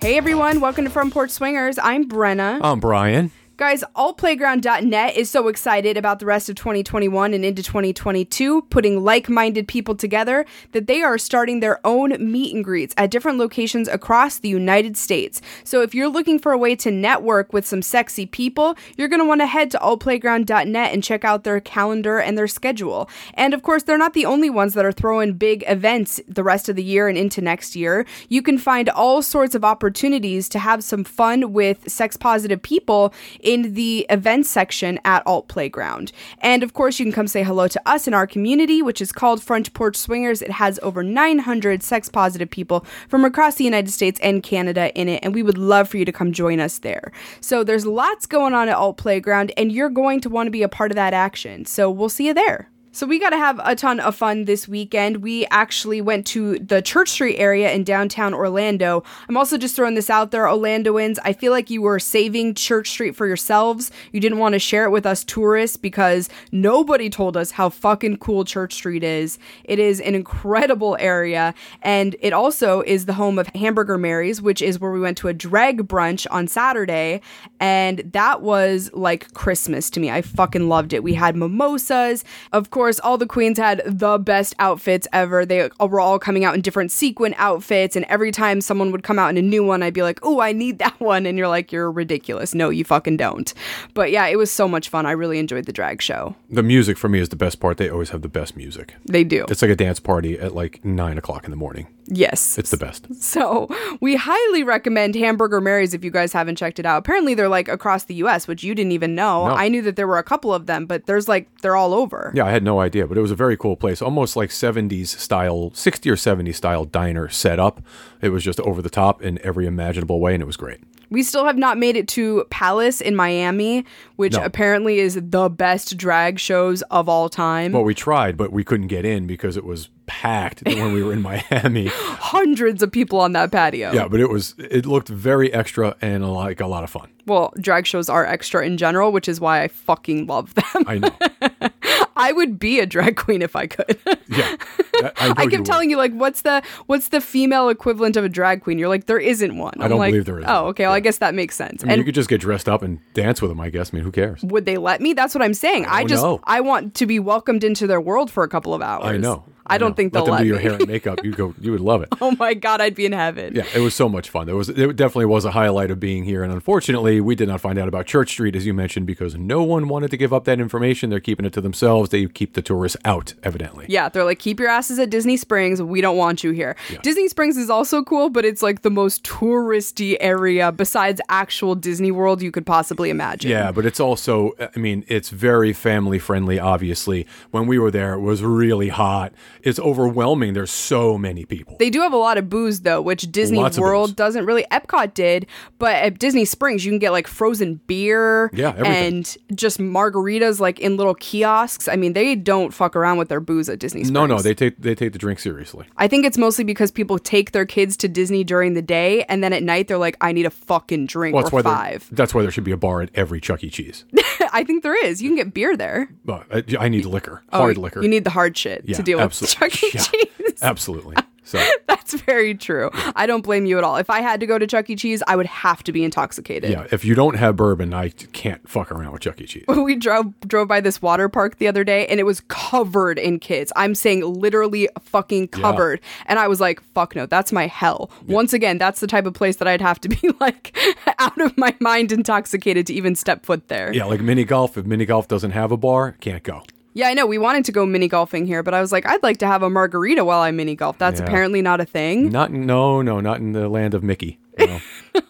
Hey everyone, welcome to Front Porch Swingers. I'm Brenna. I'm Brian. Guys, altplayground.net is so excited about the rest of 2021 and into 2022, putting like minded people together, that they are starting their own meet and greets at different locations across the United States. So if you're looking for a way to network with some sexy people, you're going to want to head to altplayground.net and check out their calendar and their schedule. And of course, they're not the only ones that are throwing big events the rest of the year and into next year. You can find all sorts of opportunities to have some fun with sex positive people in the events section at Alt Playground. And of course, you can come say hello to us in our community, which is called Front Porch Swingers. It has over 900 sex positive people from across the United States and Canada in it, and we would love for you to come join us there. So there's lots going on at Alt Playground, and you're going to want to be a part of that action. So we'll see you there. So we got to have a ton of fun this weekend. We actually went to the Church Street area in downtown Orlando. I'm also just throwing this out there, Orlandoans. I feel like you were saving Church Street for yourselves. You didn't want to share it with us tourists because nobody told us how fucking cool Church Street is. It is an incredible area, and it also is the home of Hamburger Mary's, which is where we went to a drag brunch on Saturday, and that was like Christmas to me. I fucking loved it. We had mimosas. Of course, all the queens had the best outfits ever. They were all coming out in different sequin outfits, and every time someone would come out in a new one, I'd be like, "Oh, I need that one," and you're like, "You're ridiculous. No, you fucking don't." But yeah, it was so much fun. I really enjoyed the drag show. The music for me is the best part. They always have the best music. They do. It's like a dance party at like nine o'clock in the morning. Yes. It's the best. So we highly recommend Hamburger Mary's if you guys haven't checked it out. Apparently they're like across the US, which you didn't even know. No. I knew that there were a couple of them, but there's like they're all over. Yeah, I had no idea, but it was a very cool place. Almost like 70s style, 60 or 70 style diner setup. It was just over the top in every imaginable way, and it was great. We still have not made it to Palace in Miami, which No. apparently is the best drag shows of all time. Well, we tried, but we couldn't get in because it was packed when we were in Miami. Hundreds of people on that patio. Yeah, but it was it looked very extra and like a lot of fun. Well, drag shows are extra in general, which is why I fucking love them. I know. I would be a drag queen if I could. Yeah, I, I, I kept would. telling you like what's the what's the female equivalent of a drag queen? You're like there isn't one. I I'm don't like, believe there is Oh, okay. Well, I guess that makes sense. I mean, and you could just get dressed up and dance with them. I guess. I mean, who cares? would they let me? That's what I'm saying. I, don't just know. I want to be welcomed into their world for a couple of hours. I know. I, don't know. think let they'll them let do your hair and makeup. You go. You would love it. oh my god, I'd be in heaven. Yeah, it was so much fun. There was it definitely was a highlight of being here, and unfortunately, we did not find out about Church Street as you mentioned because no one wanted to give up that information. They're keeping it to themselves. They keep the tourists out, evidently. Yeah, they're like, keep your asses at Disney Springs. We don't want you here. Disney Springs is also cool, but it's like the most touristy area besides actual Disney World you could possibly imagine. Yeah, but it's also, I mean, it's very family friendly, obviously. When we were there, it was really hot. It's overwhelming. There's so many people. They do have a lot of booze though, which Disney Lots World doesn't really. Epcot did, but at Disney Springs you can get like frozen beer, Yeah, everything. and just margaritas like in little kiosks. I mean, they don't fuck around with their booze at Disney Springs. no, no, they take they take the drink seriously. I think it's mostly because people take their kids to Disney during the day, and then at night they're like, "I need a fucking drink Well, that's or why there- five. that's why there should be a bar at every Chuck E. Cheese. I think there is. You can get beer there. But I, I need liquor, oh, hard Oh, liquor. You need the hard shit yeah, to deal with absolutely. Chuck E. Yeah, Cheese. absolutely. So That's very true. I don't blame you at all. If I had to go to Chuck E. Cheese, I would have to be intoxicated. yeah, if you don't have bourbon, I can't fuck around with Chuck E. Cheese. we drove drove by this water park the other day and it was covered in kids. I'm saying literally fucking covered. And I was like, fuck no, that's my hell. Once again, that's the type of place that I'd have to be like out of my mind intoxicated to even step foot there. Yeah, like mini golf. If mini golf doesn't have a bar, can't go. Yeah, I know. We wanted to go mini golfing here, but I was like, I'd like to have a margarita while I mini golf. That's Yeah. apparently not a thing. Not no, no, not in the land of Mickey. No.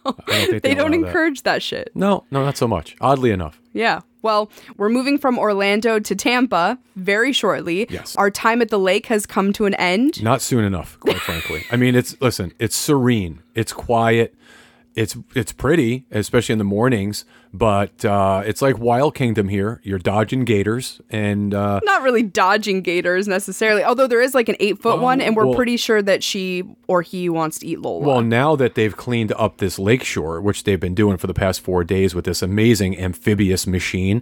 don't they they don't allow that. encourage that shit. No, no, not so much. Oddly enough. Yeah. Well, we're moving from Orlando to Tampa very shortly. Yes. Our time at the lake has come to an end. Not soon enough, quite frankly. I mean, it's listen, it's serene, it's quiet, it's it's pretty, especially in the mornings. But uh, it's like Wild Kingdom here. You're dodging gators, and uh, Not really dodging gators necessarily, although there is like an eight foot one, and we're well- pretty sure that she or he wants to eat Lola. well, now that they've cleaned up this lakeshore, which they've been doing for the past four days with this amazing amphibious machine,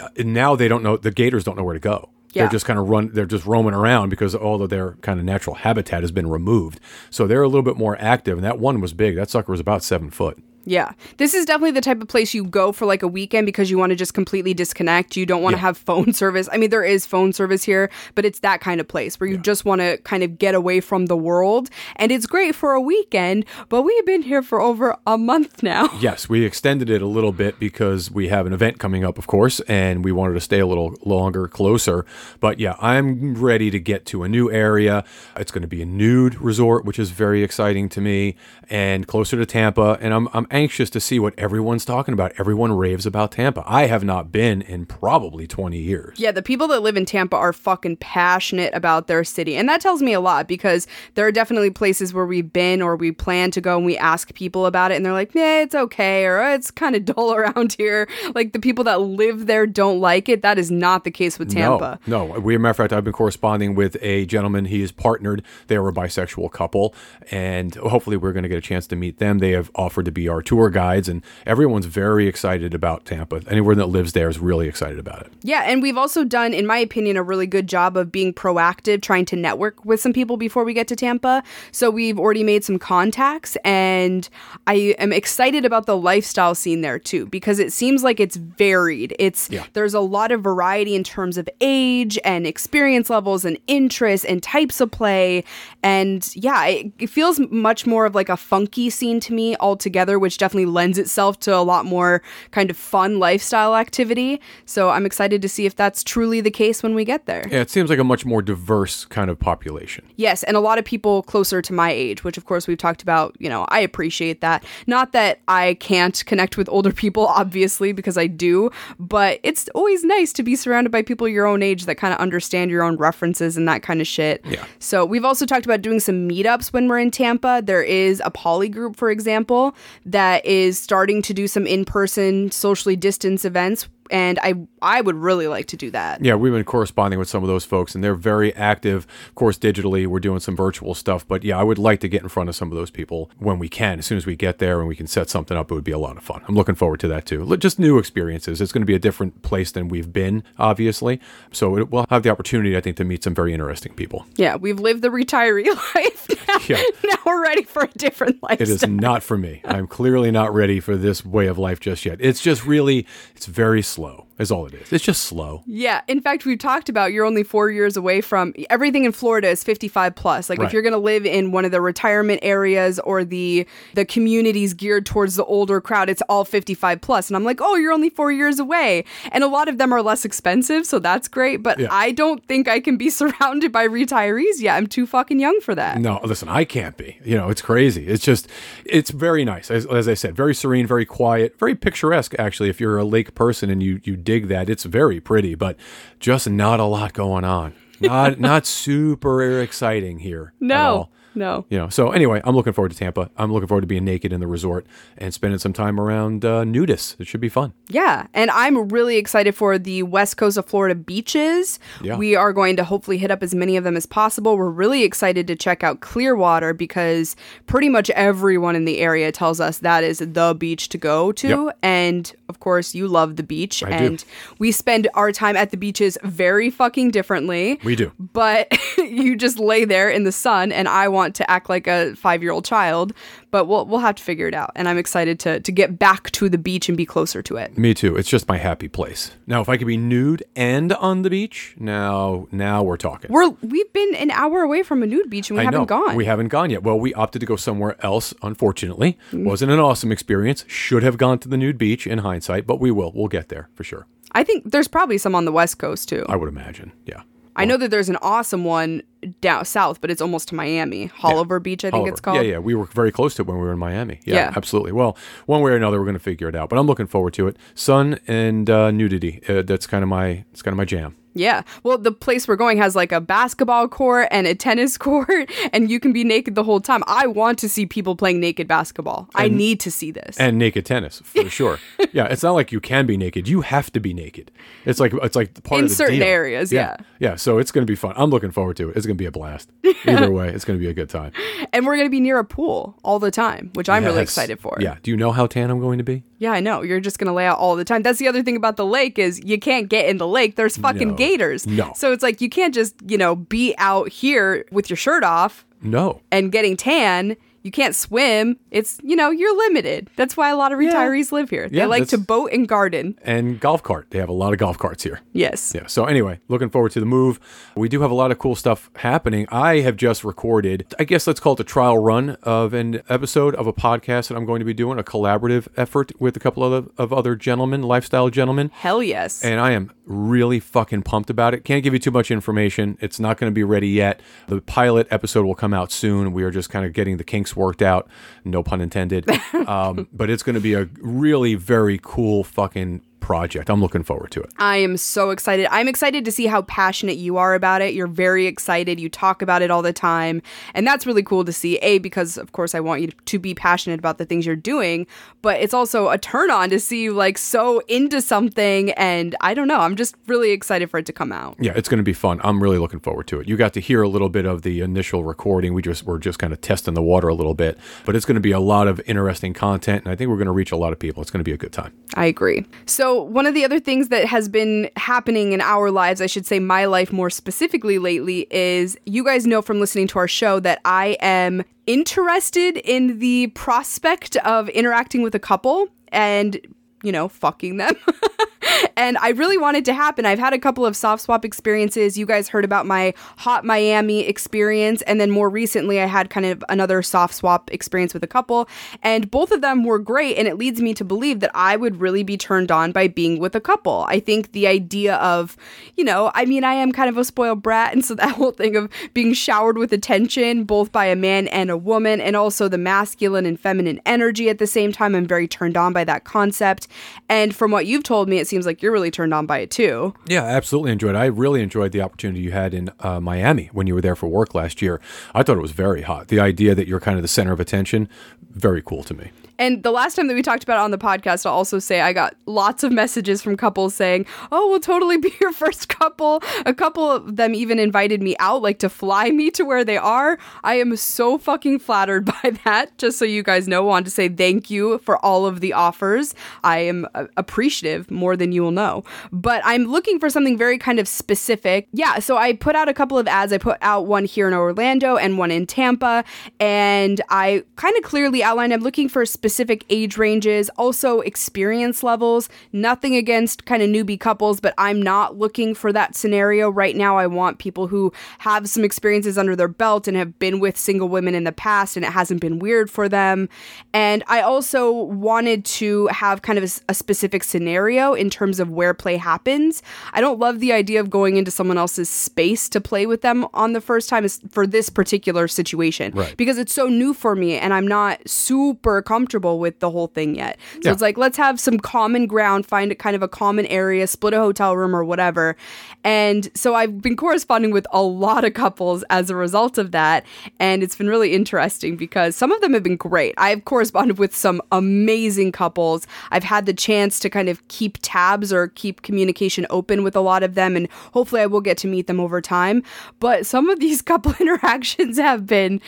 uh, now they don't know the gators don't know where to go. Yeah. They're just kind of run. They're just roaming around because all of their kind of natural habitat has been removed. So they're a little bit more active. And that one was big. That sucker was about seven foot. Yeah. This is definitely the type of place you go for like a weekend because you want to just completely disconnect. You don't want to Yeah. have phone service. I mean, there is phone service here, but it's that kind of place where you just want to kind of get away from the world. And it's great for a weekend, but we've been here for over a month now. Yes, we extended it a little bit because we have an event coming up, of course, and we wanted to stay a little longer, closer. But yeah, I'm ready to get to a new area. It's going to be a nude resort, which is very exciting to me, and closer to Tampa. And I'm, I'm anxious to see what everyone's talking about. Everyone raves about Tampa. I have not been in probably 20 years. Yeah, the people that live in Tampa are fucking passionate about their city. And that tells me a lot because there are definitely places where we've been or we plan to go and we ask people about it and they're like, "Yeah, it's okay or "Oh, it's kind of dull around here. Like the people that live there don't like it. That is not the case with Tampa. No, no. We, matter of fact, I've been corresponding with a gentleman. He is partnered. They are a bisexual couple, and hopefully, we're going to get a chance to meet them. They have offered to be our tour guides, and everyone's very excited about Tampa. Anyone that lives there is really excited about it. Yeah, and we've also done, in my opinion, a really good job of being proactive, trying to network with some people before we get to Tampa. So we've already made some contacts, and I am excited about the lifestyle scene there too, because it seems like it's varied. It's Yeah. there's a lot of variety in terms of age and experience levels and interests and types of play, and yeah, it, it feels much more of like a funky scene to me altogether, which definitely lends itself to a lot more kind of fun lifestyle activity. So I'm excited to see if that's truly the case when we get there. Yeah, it seems like a much more diverse kind of population. Yes, and a lot of people closer to my age, which of course we've talked about, you know, I appreciate that. Not that I can't connect with older people, obviously, because I do, but it's always nice to be surrounded by people your own age that kind of understand your own references and that kind of shit. Yeah. So we've also talked about doing some meetups when we're in Tampa. There is a poly group, for example, that is starting to do some in-person socially distanced events. And I I would really like to do that. Yeah, we've been corresponding with some of those folks, and they're very active. Of course, digitally, we're doing some virtual stuff. But yeah, I would like to get in front of some of those people when we can. As soon as we get there and we can set something up, it would be a lot of fun. I'm looking forward to that too. Just new experiences. It's going to be a different place than we've been, obviously. So it, we'll have the opportunity, I think, to meet some very interesting people. Yeah, we've lived the retiree life. Now, Yeah. now we're ready for a different lifestyle. It is not for me. I'm clearly not ready for this way of life just yet. It's just really, it's very slow, slow is all it is. It's just slow. Yeah, in fact, we've talked about you're only four years away from everything in Florida is 55 plus. Like Right. if you're going to live in one of the retirement areas or the the communities geared towards the older crowd, it's all 55 plus. And I'm like, oh, you're only four years away, and a lot of them are less expensive, so that's great. But Yeah. I don't think I can be surrounded by retirees yet. I'm too fucking young for that. No, listen, I can't be. You know, it's crazy. It's just, it's very nice. As, as I said, very serene, very quiet, very picturesque. Actually, if you're a lake person and you you dig that, it's very pretty. But just not a lot going on. Not not super exciting here. No. No. You know. So anyway, I'm looking forward to Tampa. I'm looking forward to being naked in the resort and spending some time around uh, nudists. It should be fun. Yeah, and I'm really excited for the west coast of Florida beaches. Yeah. We are going to hopefully hit up as many of them as possible. We're really excited to check out Clearwater because pretty much everyone in the area tells us that is the beach to go to. Yep. And of course, you love the beach. I do. and we spend our time at the beaches very fucking differently. We do. But you just lay there in the sun, and I want to act like a five year old child. But we'll we'll have to figure it out. And I'm excited to to get back to the beach and be closer to it. Me too. It's just my happy place. Now, if I could be nude and on the beach, now now we're talking. We're we've been an hour away from a nude beach and we I haven't know. gone. We haven't gone yet. Well, we opted to go somewhere else, unfortunately. Mm. Wasn't an awesome experience. Should have gone to the nude beach in hindsight, but we will. We'll get there for sure. I think there's probably some on the west coast too. I would imagine. Yeah. I know that there's an awesome one down south, but it's almost to Miami. Haulover Beach, I think it's called. Yeah, yeah. We were very close to it when we were in Miami. Yeah, Yeah. absolutely. Well, one way or another, we're going to figure it out. But I'm looking forward to it. Sun and uh, nudity. Uh, that's kind of my. It's kind of my jam. Yeah. Well, the place we're going has like a basketball court and a tennis court, and you can be naked the whole time. I want to see people playing naked basketball. I need to see this. And naked tennis for sure. Yeah, it's not like you can be naked. You have to be naked. It's like it's like part In of the certain deal. areas, yeah. yeah. So it's going to be fun. I'm looking forward to it. It's going to be a blast. Either way, it's going to be a good time. And we're going to be near a pool all the time, which I'm really excited for. Yeah. Do you know how tan I'm going to be? Yeah, I know. You're just going to lay out all the time. That's the other thing about the lake is you can't get in the lake. There's fucking No. Gators. No. So it's like you can't just, you know, be out here with your shirt off No. and getting tan. You can't swim. It's, you know, you're limited. That's why a lot of retirees live here. They Yeah, like to boat and garden. And golf cart. They have a lot of golf carts here. Yes. Yeah. So anyway, looking forward to the move. We do have a lot of cool stuff happening. I have just recorded, I guess let's call it a trial run of an episode of a podcast that I'm going to be doing, a collaborative effort with a couple of, of other gentlemen, lifestyle gentlemen. Hell yes. And I am really fucking pumped about it. Can't give you too much information. It's not going to be ready yet. The pilot episode will come out soon. We are just kind of getting the kinks worked out. No pun intended. um, but it's going to be a really very cool fucking project. I'm looking forward to it. I am so excited. I'm excited to see how passionate you are about it. You're very excited. You talk about it all the time. And that's really cool to see. A, because of course I want you to be passionate about the things you're doing, but it's also a turn on to see you like so into something. And I don't know. I'm just really excited for it to come out. Yeah, it's going to be fun. I'm really looking forward to it. You got to hear a little bit of the initial recording. We just were just kind of testing the water a little bit, but it's going to be a lot of interesting content, and I think we're going to reach a lot of people. It's going to be a good time. I agree. So, one of the other things that has been happening in our lives, I should say my life more specifically lately, is you guys know from listening to our show that I am interested in the prospect of interacting with a couple and, you know, fucking them. and I really want it to happen. I've had a couple of soft swap experiences. You guys heard about my hot Miami experience. And then more recently, I had kind of another soft swap experience with a couple. And both of them were great. And it leads me to believe that I would really be turned on by being with a couple. I think the idea of, you know, I mean, I am kind of a spoiled brat. And so that whole thing of being showered with attention, both by a man and a woman, and also the masculine and feminine energy at the same time, I'm very turned on by that concept. And from what you've told me, it seems like you're really turned on by it too. Yeah, absolutely enjoyed it. I really enjoyed the opportunity you had in uh, Miami when you were there for work last year. I thought it was very hot. The idea that you're kind of the center of attention, very cool to me. And the last time that we talked about it on the podcast, I'll also say I got lots of messages from couples saying, Oh, we'll totally be your first couple. A couple of them even invited me out, like to fly me to where they are. I am so fucking flattered by that. Just so you guys know, I want to say thank you for all of the offers. I am uh, appreciative more than you will know. But I'm looking for something very kind of specific. Yeah, so I put out a couple of ads. I put out one here in Orlando and one in Tampa. And I kind of clearly outlined I'm looking for a specific age ranges, also experience levels. Nothing against kind of newbie couples, but I'm not looking for that scenario right now. I want people who have some experiences under their belt and have been with single women in the past and it hasn't been weird for them. And I also wanted to have kind of a specific scenario in terms of where play happens. I don't love the idea of going into someone else's space to play with them on the first time for this particular situation Right. because it's so new for me and I'm not super comfortable with the whole thing yet. So Yeah. it's like let's have some common ground, find a kind of a common area, split a hotel room or whatever. And so I've been corresponding with a lot of couples as a result of that and it's been really interesting because some of them have been great. I've corresponded with some amazing couples. I've had the chance to kind of keep tabs or keep communication open with a lot of them and hopefully I will get to meet them over time. But some of these couple interactions have been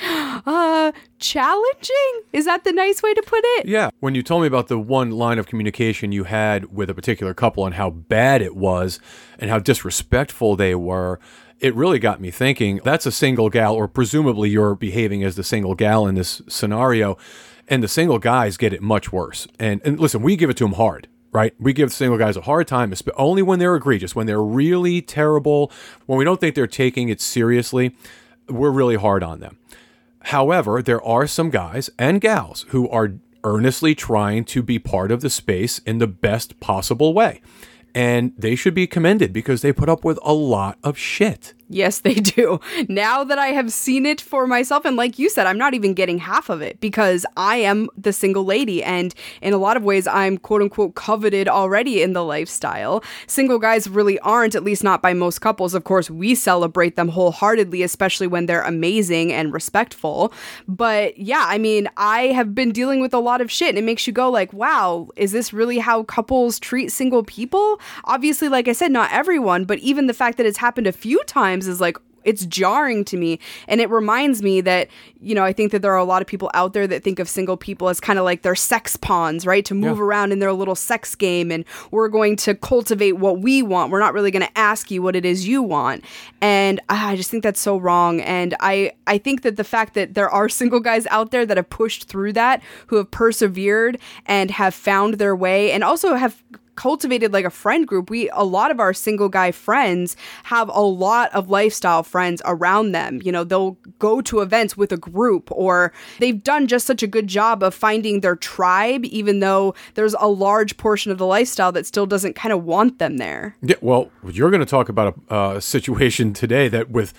uh challenging. Is that the nice way to put it? Yeah. When you told me about the one line of communication you had with a particular couple and how bad it was and how disrespectful they were, it really got me thinking that's a single gal, or presumably you're behaving as the single gal in this scenario. And the single guys get it much worse. And, and listen, we give it to them hard. Right, we give single guys a hard time, only when they're egregious, when they're really terrible, when we don't think they're taking it seriously. We're really hard on them. However, there are some guys and gals who are earnestly trying to be part of the space in the best possible way. And they should be commended because they put up with a lot of shit. Yes, they do. Now that I have seen it for myself, and like you said, I'm not even getting half of it because I am the single lady. And in a lot of ways, I'm quote unquote coveted already in the lifestyle. Single guys really aren't, at least not by most couples. Of course, we celebrate them wholeheartedly, especially when they're amazing and respectful. But yeah, I mean, I have been dealing with a lot of shit, and it makes you go, like, wow, is this really how couples treat single people? Obviously, like I said, not everyone, but even the fact that it's happened a few times is like, it's jarring to me. And it reminds me that you know i think that there are a lot of people out there that think of single people as kind of like their sex pawns right? To move Yeah. around in their little sex game and we're going to cultivate what we want. We're not really going to ask you what it is you want. And i just think that's so wrong. And i i think that the fact that there are single guys out there that have pushed through that who have persevered and have found their way and also have cultivated like a friend group we a lot of our single guy friends have a lot of lifestyle friends around them. You know they'll go to events with a group or they've done just such a good job of finding their tribe even though there's a large portion of the lifestyle that still doesn't kind of want them there. Yeah, well, you're going to talk about a uh, situation today that, with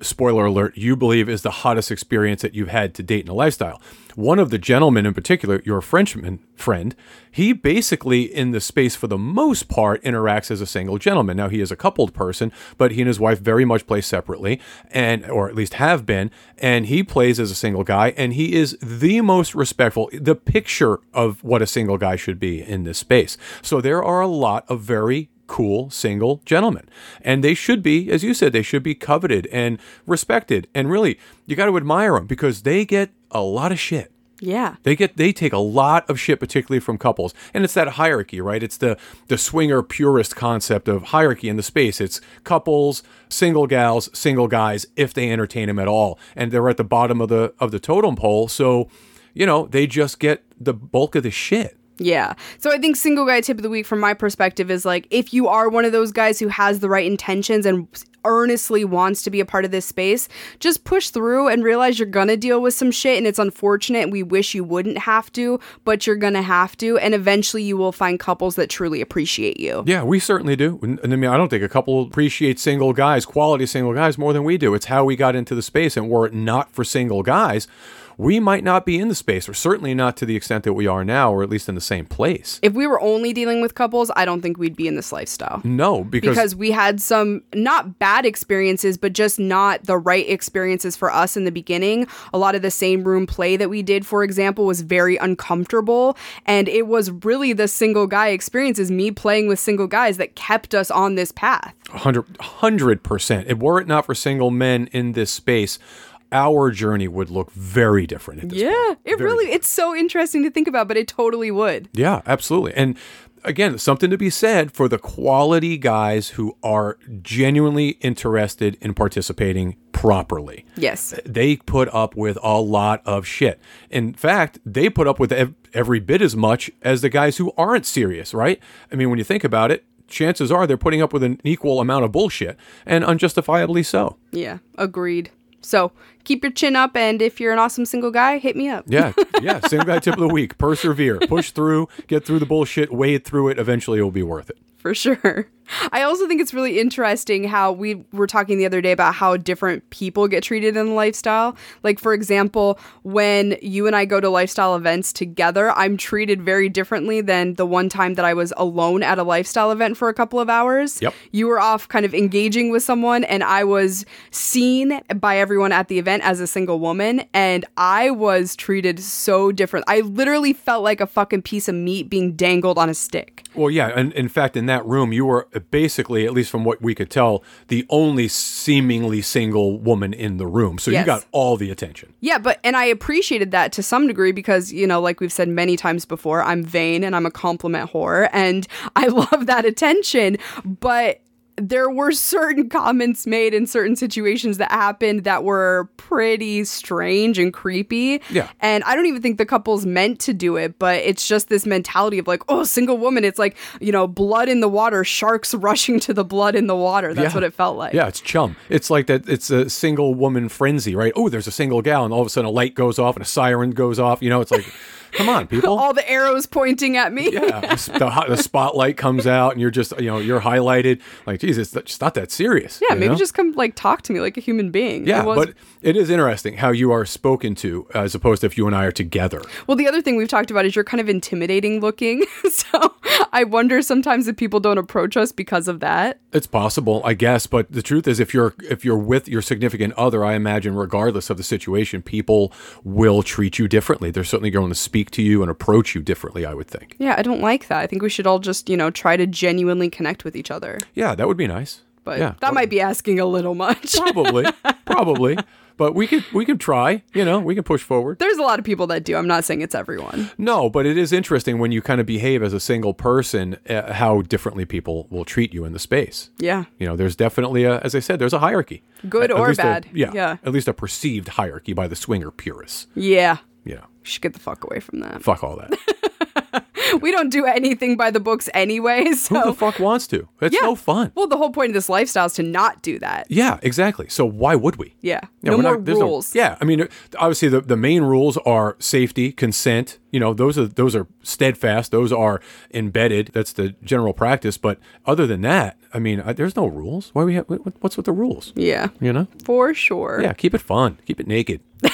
spoiler alert, you believe is the hottest experience that you've had to date in a lifestyle. One of the gentlemen in particular, your Frenchman friend, he basically, in the space for the most part, interacts as a single gentleman. Now, he is a coupled person, but he and his wife very much play separately, and or at least have been. And he plays as a single guy, and he is the most respectful, the picture of what a single guy should be in this space. So there are a lot of very cool single gentlemen. And they should be, as you said, they should be coveted and respected. And really, you got to admire them because they get a lot of shit. yeah They get they take a lot of shit, particularly from couples, and it's that hierarchy, right? It's the the swinger purist concept of hierarchy in the space. It's couples, single gals, single guys, if they entertain them at all, and they're at the bottom of the of the totem pole. So, you know, they just get the bulk of the shit. Yeah. So I think single guy tip of the week from my perspective is like if you are one of those guys who has the right intentions and earnestly wants to be a part of this space, just push through and realize you're going to deal with some shit and it's unfortunate. We wish you wouldn't have to, but you're going to have to and eventually you will find couples that truly appreciate you. Yeah, we certainly do. And I mean, I don't think a couple appreciate single guys, quality single guys, more than we do. It's how we got into the space. And were it not for single guys, we might not be in the space, or certainly not to the extent that we are now, or at least in the same place. If we were only dealing with couples, I don't think we'd be in this lifestyle. No, because, because we had some not bad experiences, but just not the right experiences for us in the beginning. A lot of the same room play that we did, for example, was very uncomfortable. And it was really the single guy experiences, me playing with single guys, that kept us on this path. 100 percent. It were it not for single men in this space, our journey would look very different. At this point. Yeah, it really, it's so interesting to think about, but it totally would. Yeah, absolutely. And again, something to be said for the quality guys who are genuinely interested in participating properly. Yes. They put up with a lot of shit. In fact, they put up with ev- every bit as much as the guys who aren't serious, right? I mean, when you think about it, chances are they're putting up with an equal amount of bullshit and unjustifiably so. Yeah, agreed. So keep your chin up, and if you're an awesome single guy, hit me up. Yeah, yeah. Single guy tip of the week. Persevere, push through, get through the bullshit, wade through it. Eventually, it will be worth it. For sure. I also think it's really interesting how we were talking the other day about how different people get treated in the lifestyle. Like, for example, when you and I go to lifestyle events together, I'm treated very differently than the one time that I was alone at a lifestyle event for a couple of hours. Yep. You were off kind of engaging with someone, and I was seen by everyone at the event as a single woman, and I was treated so different. I literally felt like a fucking piece of meat being dangled on a stick. Well, yeah, and in fact, in that room, you were uh, basically, at least from what we could tell, the only seemingly single woman in the room. So Yes. you got all the attention. Yeah, but and I appreciated that to some degree because, you know, like we've said many times before, I'm vain and I'm a compliment whore and I love that attention, but there were certain comments made in certain situations that happened that were pretty strange and creepy. Yeah. And I don't even think the couple's meant to do it, but it's just this mentality of like, oh, single woman. It's like, you know, blood in the water, sharks rushing to the blood in the water. That's Yeah. what it felt like. Yeah, it's chum. It's like that. It's a single woman frenzy, right? Oh, there's a single gal, and all of a sudden a light goes off and a siren goes off. You know, it's like Come on, people. All the arrows pointing at me. yeah, the, the, spotlight comes out, and you're just, you know, you're highlighted. Like, geez, it's just not that serious. Yeah, maybe know? just come like talk to me like a human being. Yeah, It was- but it is interesting how you are spoken to as opposed to if you and I are together. well, the other thing we've talked about is you're kind of intimidating looking. so I wonder sometimes if people don't approach us because of that. It's possible, I guess, but the truth is if you're if you're with your significant other, I imagine regardless of the situation, people will treat you differently. They're certainly going to speak to you and approach you differently, I would think. Yeah, I don't like that. I think we should all just, you know, try to genuinely connect with each other. Yeah, that would be nice. But yeah, that might be asking a little much. probably probably. But we could we could try, you know, we can push forward. There's a lot of people that do. I'm not saying it's everyone. No, but it is interesting when you kind of behave as a single person, uh, how differently people will treat you in the space. Yeah. You know, there's definitely a, as I said, there's a hierarchy. Good At- at or a- bad. yeah, Yeah. At least a perceived hierarchy by the swinger purists. Yeah. You should get the fuck away from that. fuck all that. We don't do anything by the books anyway, Who the fuck wants to? It's yeah. no fun. Well, the whole point of this lifestyle is to not do that. Yeah, exactly. So why would we? Yeah. Yeah, no more not- there's no- rules. yeah, I mean, obviously the, the main rules are safety, consent. You know, those are those are steadfast. Those are embedded. That's the general practice. But other than that, I mean, uh, there's no rules. Why we have? what- What's with the rules? Yeah. You know? For sure. Yeah, keep it fun. Keep it naked.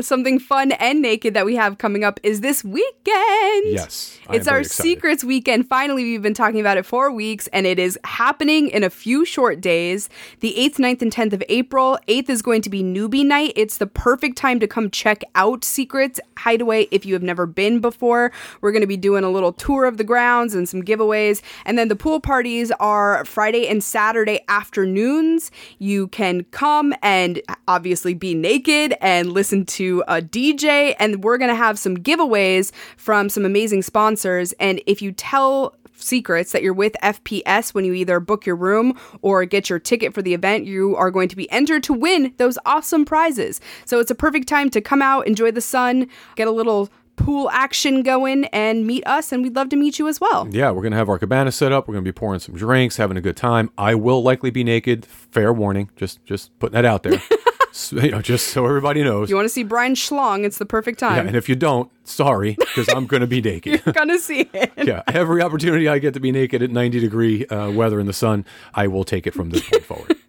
Something fun and naked that we have coming up is this weekend. Yes, I It's our secrets weekend. Finally, we've been talking about it for weeks, and it is happening in a few short days. The 8th, 9th, and 10th of April. 8th is going to be newbie night. It's the perfect time to come check out Secrets Hideaway if you have never been before. We're going to be doing a little tour of the grounds and some giveaways. And then the pool parties are Friday and Saturday afternoons. You can come and obviously be naked and listen to a DJ. And we're going to have some giveaways from some amazing sponsors. And if you tell secrets that you're with FPS when you either book your room or get your ticket for the event, you are going to be entered to win those awesome prizes. So it's a perfect time to come out, enjoy the sun, get a little pool action going, and meet us. And we'd love to meet you as well. Yeah, we're gonna have our cabana set up. We're gonna be pouring some drinks, having a good time. I will likely be naked. Fair warning. Just just putting that out there. so, you know, just so everybody knows. You want to see Brian Schlong? It's the perfect time yeah, and if you don't, sorry, because I'm gonna be naked. You're gonna see it. yeah, every opportunity I get to be naked at 90 degree uh, weather in the sun, I will take it from this point forward.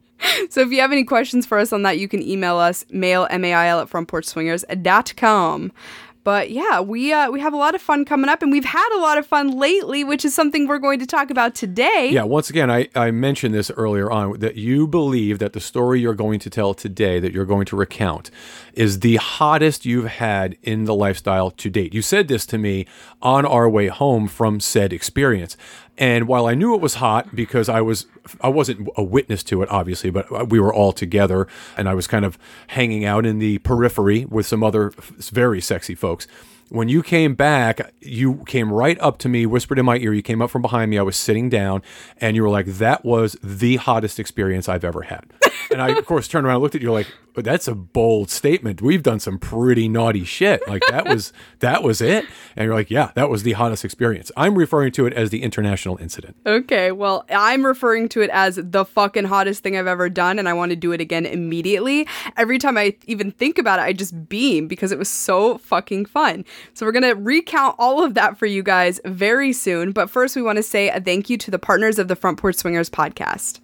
So if you have any questions for us on that, you can email us mail mail at frontporchswingers.com. But yeah, we uh, we have a lot of fun coming up, and we've had a lot of fun lately, which is something we're going to talk about today. Yeah, once again, I, I mentioned this earlier on that you believe that the story you're going to tell today, that you're going to recount, is the hottest you've had in the lifestyle to date. You said this to me on our way home from said experience. And while I knew it was hot because I was I wasn't a witness to it obviously, but we were all together and I was kind of hanging out in the periphery with some other very sexy folks. When you came back, you came right up to me, whispered in my ear. You came up from behind me. I was sitting down, and you were like, "That was the hottest experience I've ever had." and I, of course, turned around and looked at you like, "That's a bold statement. We've done some pretty naughty shit. Like that was that was it." And you're like, "Yeah, that was the hottest experience." I'm referring to it as the international incident. Okay, well, I'm referring to it as the fucking hottest thing I've ever done, and I want to do it again immediately. Every time I even think about it, I just beam because it was so fucking fun. So, we're gonna recount all of that for you guys very soon. But first, we want to say a thank you to the partners of the Front Porch Swingers podcast.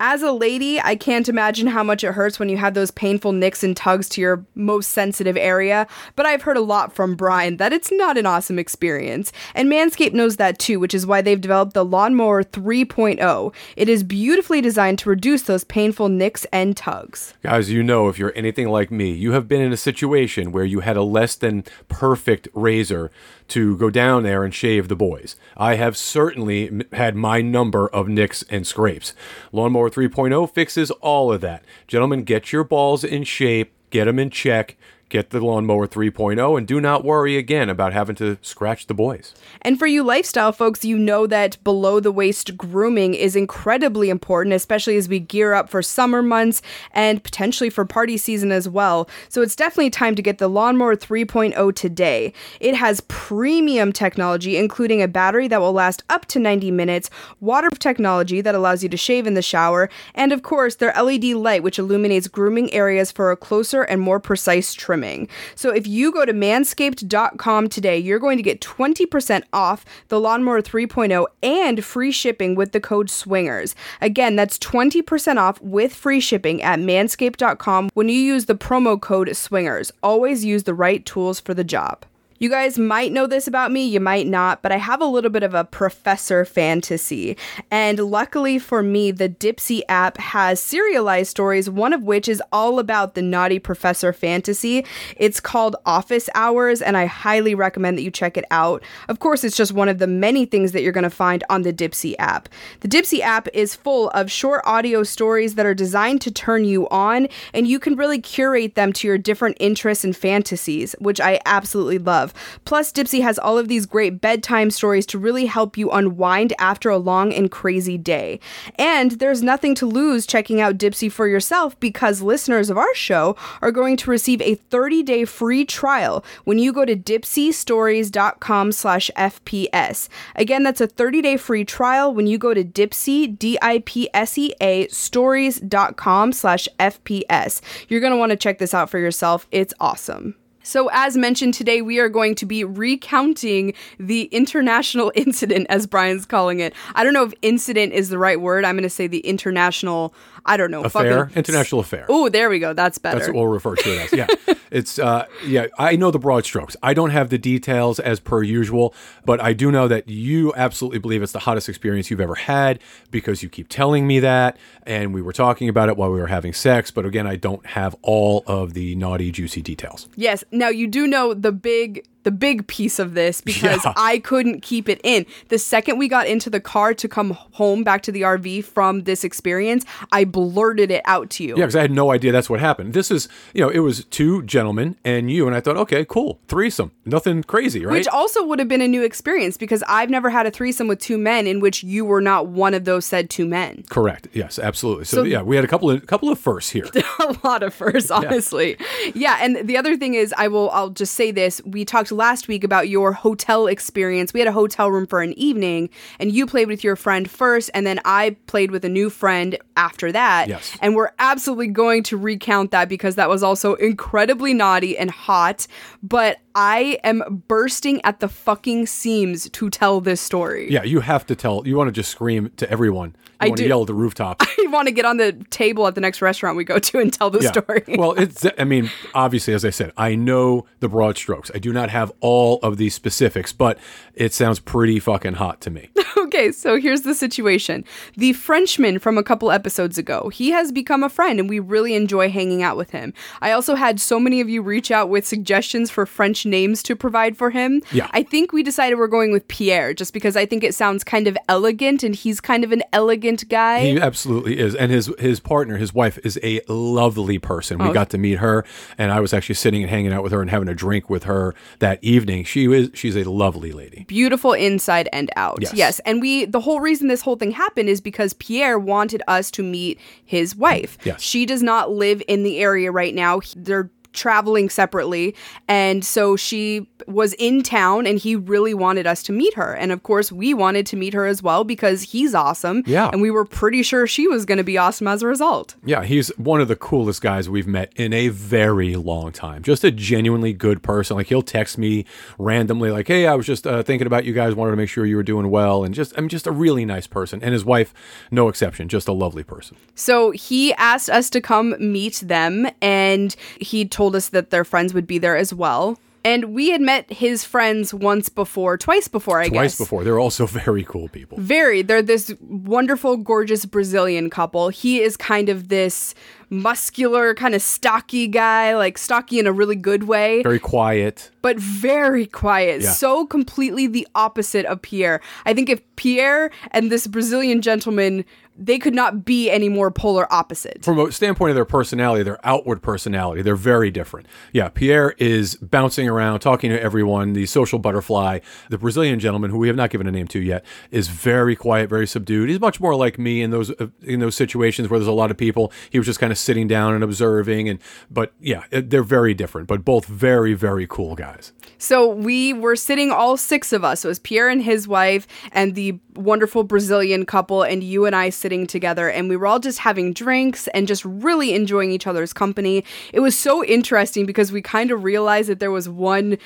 As a lady, I can't imagine how much it hurts when you have those painful nicks and tugs to your most sensitive area, but I've heard a lot from Brian that it's not an awesome experience. And Manscaped knows that too, which is why they've developed the Lawnmower 3.0. It is beautifully designed to reduce those painful nicks and tugs. Guys, you know, if you're anything like me, you have been in a situation where you had a less than perfect razor to go down there and shave the boys. I have certainly had my number of nicks and scrapes. Lawnmower 3.0 fixes all of that. Gentlemen, get your balls in shape, get them in check. Get the lawnmower 3.0 and do not worry again about having to scratch the boys. And for you lifestyle folks, you know that below the waist grooming is incredibly important, especially as we gear up for summer months and potentially for party season as well. So it's definitely time to get the Lawnmower 3.0 today. It has premium technology, including a battery that will last up to 90 minutes, waterproof technology that allows you to shave in the shower, and of course, their LED light, which illuminates grooming areas for a closer and more precise trimming. Trimming. So if you go to manscaped.com today, you're going to get 20% off the Lawnmower 3.0 and free shipping with the code SWINGERS. Again, that's 20% off with free shipping at manscaped.com when you use the promo code SWINGERS. Always use the right tools for the job. You guys might know this about me, you might not, but I have a little bit of a professor fantasy. And luckily for me, the Dipsea app has serialized stories, one of which is all about the naughty professor fantasy. It's called Office Hours, and I highly recommend that you check it out. Of course, it's just one of the many things that you're going to find on the Dipsea app. The Dipsea app is full of short audio stories that are designed to turn you on, and you can really curate them to your different interests and fantasies, which I absolutely love. Plus, Dipsea has all of these great bedtime stories to really help you unwind after a long and crazy day. And there's nothing to lose checking out Dipsea for yourself because listeners of our show are going to receive a 30-day free trial when you go to dipseastories.com slash FPS. Again, that's a 30-day free trial when you go to Dipsea, D-I-P-S-E-A, stories.com slash FPS. You're going to want to check this out for yourself. It's awesome. So, as mentioned today, we are going to be recounting the international incident, as Brian's calling it. I don't know if incident is the right word. I'm going to say the international, I don't know, Affair, fucking- international affair. Oh, there we go. That's better. That's what we'll refer to it as. Yeah, it's uh, yeah. I know the broad strokes. I don't have the details as per usual, but I do know that you absolutely believe it's the hottest experience you've ever had because you keep telling me that, and we were talking about it while we were having sex. But again, I don't have all of the naughty, juicy details. Yes. Now you do know the big the big piece of this because Yeah. I couldn't keep it in. The second we got into the car to come home back to the RV from this experience, I blurted it out to you. Yeah, because I had no idea that's what happened. This is, you know, it was two gentlemen and you, and I thought, okay, cool, threesome, nothing crazy, right? Which also would have been a new experience because I've never had a threesome with two men in which you were not one of those said two men. Correct. Yes, absolutely. So, So- yeah, we had a couple of couple of firsts here. a lot of firsts, honestly. Yeah. and the other thing is, I will, I'll just say this. We talked last week about your hotel experience. We had a hotel room for an evening, and you played with your friend first, and then I played with a new friend after that. Yes. And we're absolutely going to recount that because that was also incredibly naughty and hot. But I am bursting at the fucking seams to tell this story. Yeah, you have to tell. You want to just scream to everyone. You I want to do. yell at the rooftop. I want to get on the table at the next restaurant we go to and tell the Yeah. story. well, it's. I mean, obviously, as I said, I know the broad strokes. I do not have all of the specifics, but it sounds pretty fucking hot to me. Okay, so here's the situation. The Frenchman from a couple episodes ago, he has become a friend and we really enjoy hanging out with him. I also had so many of you reach out with suggestions for French names to provide for him. Yeah. I think we decided we're going with Pierre just because I think it sounds kind of elegant and he's kind of an elegant guy. He absolutely is, and his his partner, his wife, is a lovely person. Oh. We got to meet her, and I was actually sitting and hanging out with her and having a drink with her that evening. She was she's a lovely lady. beautiful inside and out. Yes. And we the whole reason this whole thing happened is because Pierre wanted us to meet his wife. Yes. She does not live in the area right now. They're traveling separately and so she was in town and he really wanted us to meet her and of course we wanted to meet her as well because he's awesome Yeah. and we were pretty sure she was going to be awesome as a result Yeah, he's one of the coolest guys we've met in a very long time. Just a genuinely good person. Like he'll text me randomly, like, "Hey, I was just uh, thinking about you guys. Wanted to make sure you were doing well." And just, I'm just a really nice person. And his wife, no exception, just a lovely person. So he asked us to come meet them, and he told us that their friends would be there as well. And we had met his friends once before, twice before, I Twice guess. before, they're also very cool people. Very. They're this wonderful, gorgeous Brazilian couple. He is kind of this muscular, kind of stocky guy, like stocky in a really good way, Very quiet. but very quiet. Yeah. So completely the opposite of Pierre. I think if Pierre and this Brazilian gentleman, they could not be any more polar opposite. from a standpoint of their personality, their outward personality, they're very different. Yeah, Pierre is bouncing around, talking to everyone, the social butterfly. The Brazilian gentleman, who we have not given a name to yet, is very quiet, very subdued. He's much more like me in those uh, in those situations where there's a lot of people. He was just kind of sitting down and observing. And but yeah, they're very different, but both very very cool guys. So we were sitting, all six of us. So it was Pierre and his wife, and the wonderful Brazilian couple, and you and I sitting together. And we were all just having drinks and just really enjoying each other's company. It was so interesting because we kind of realized that there was one.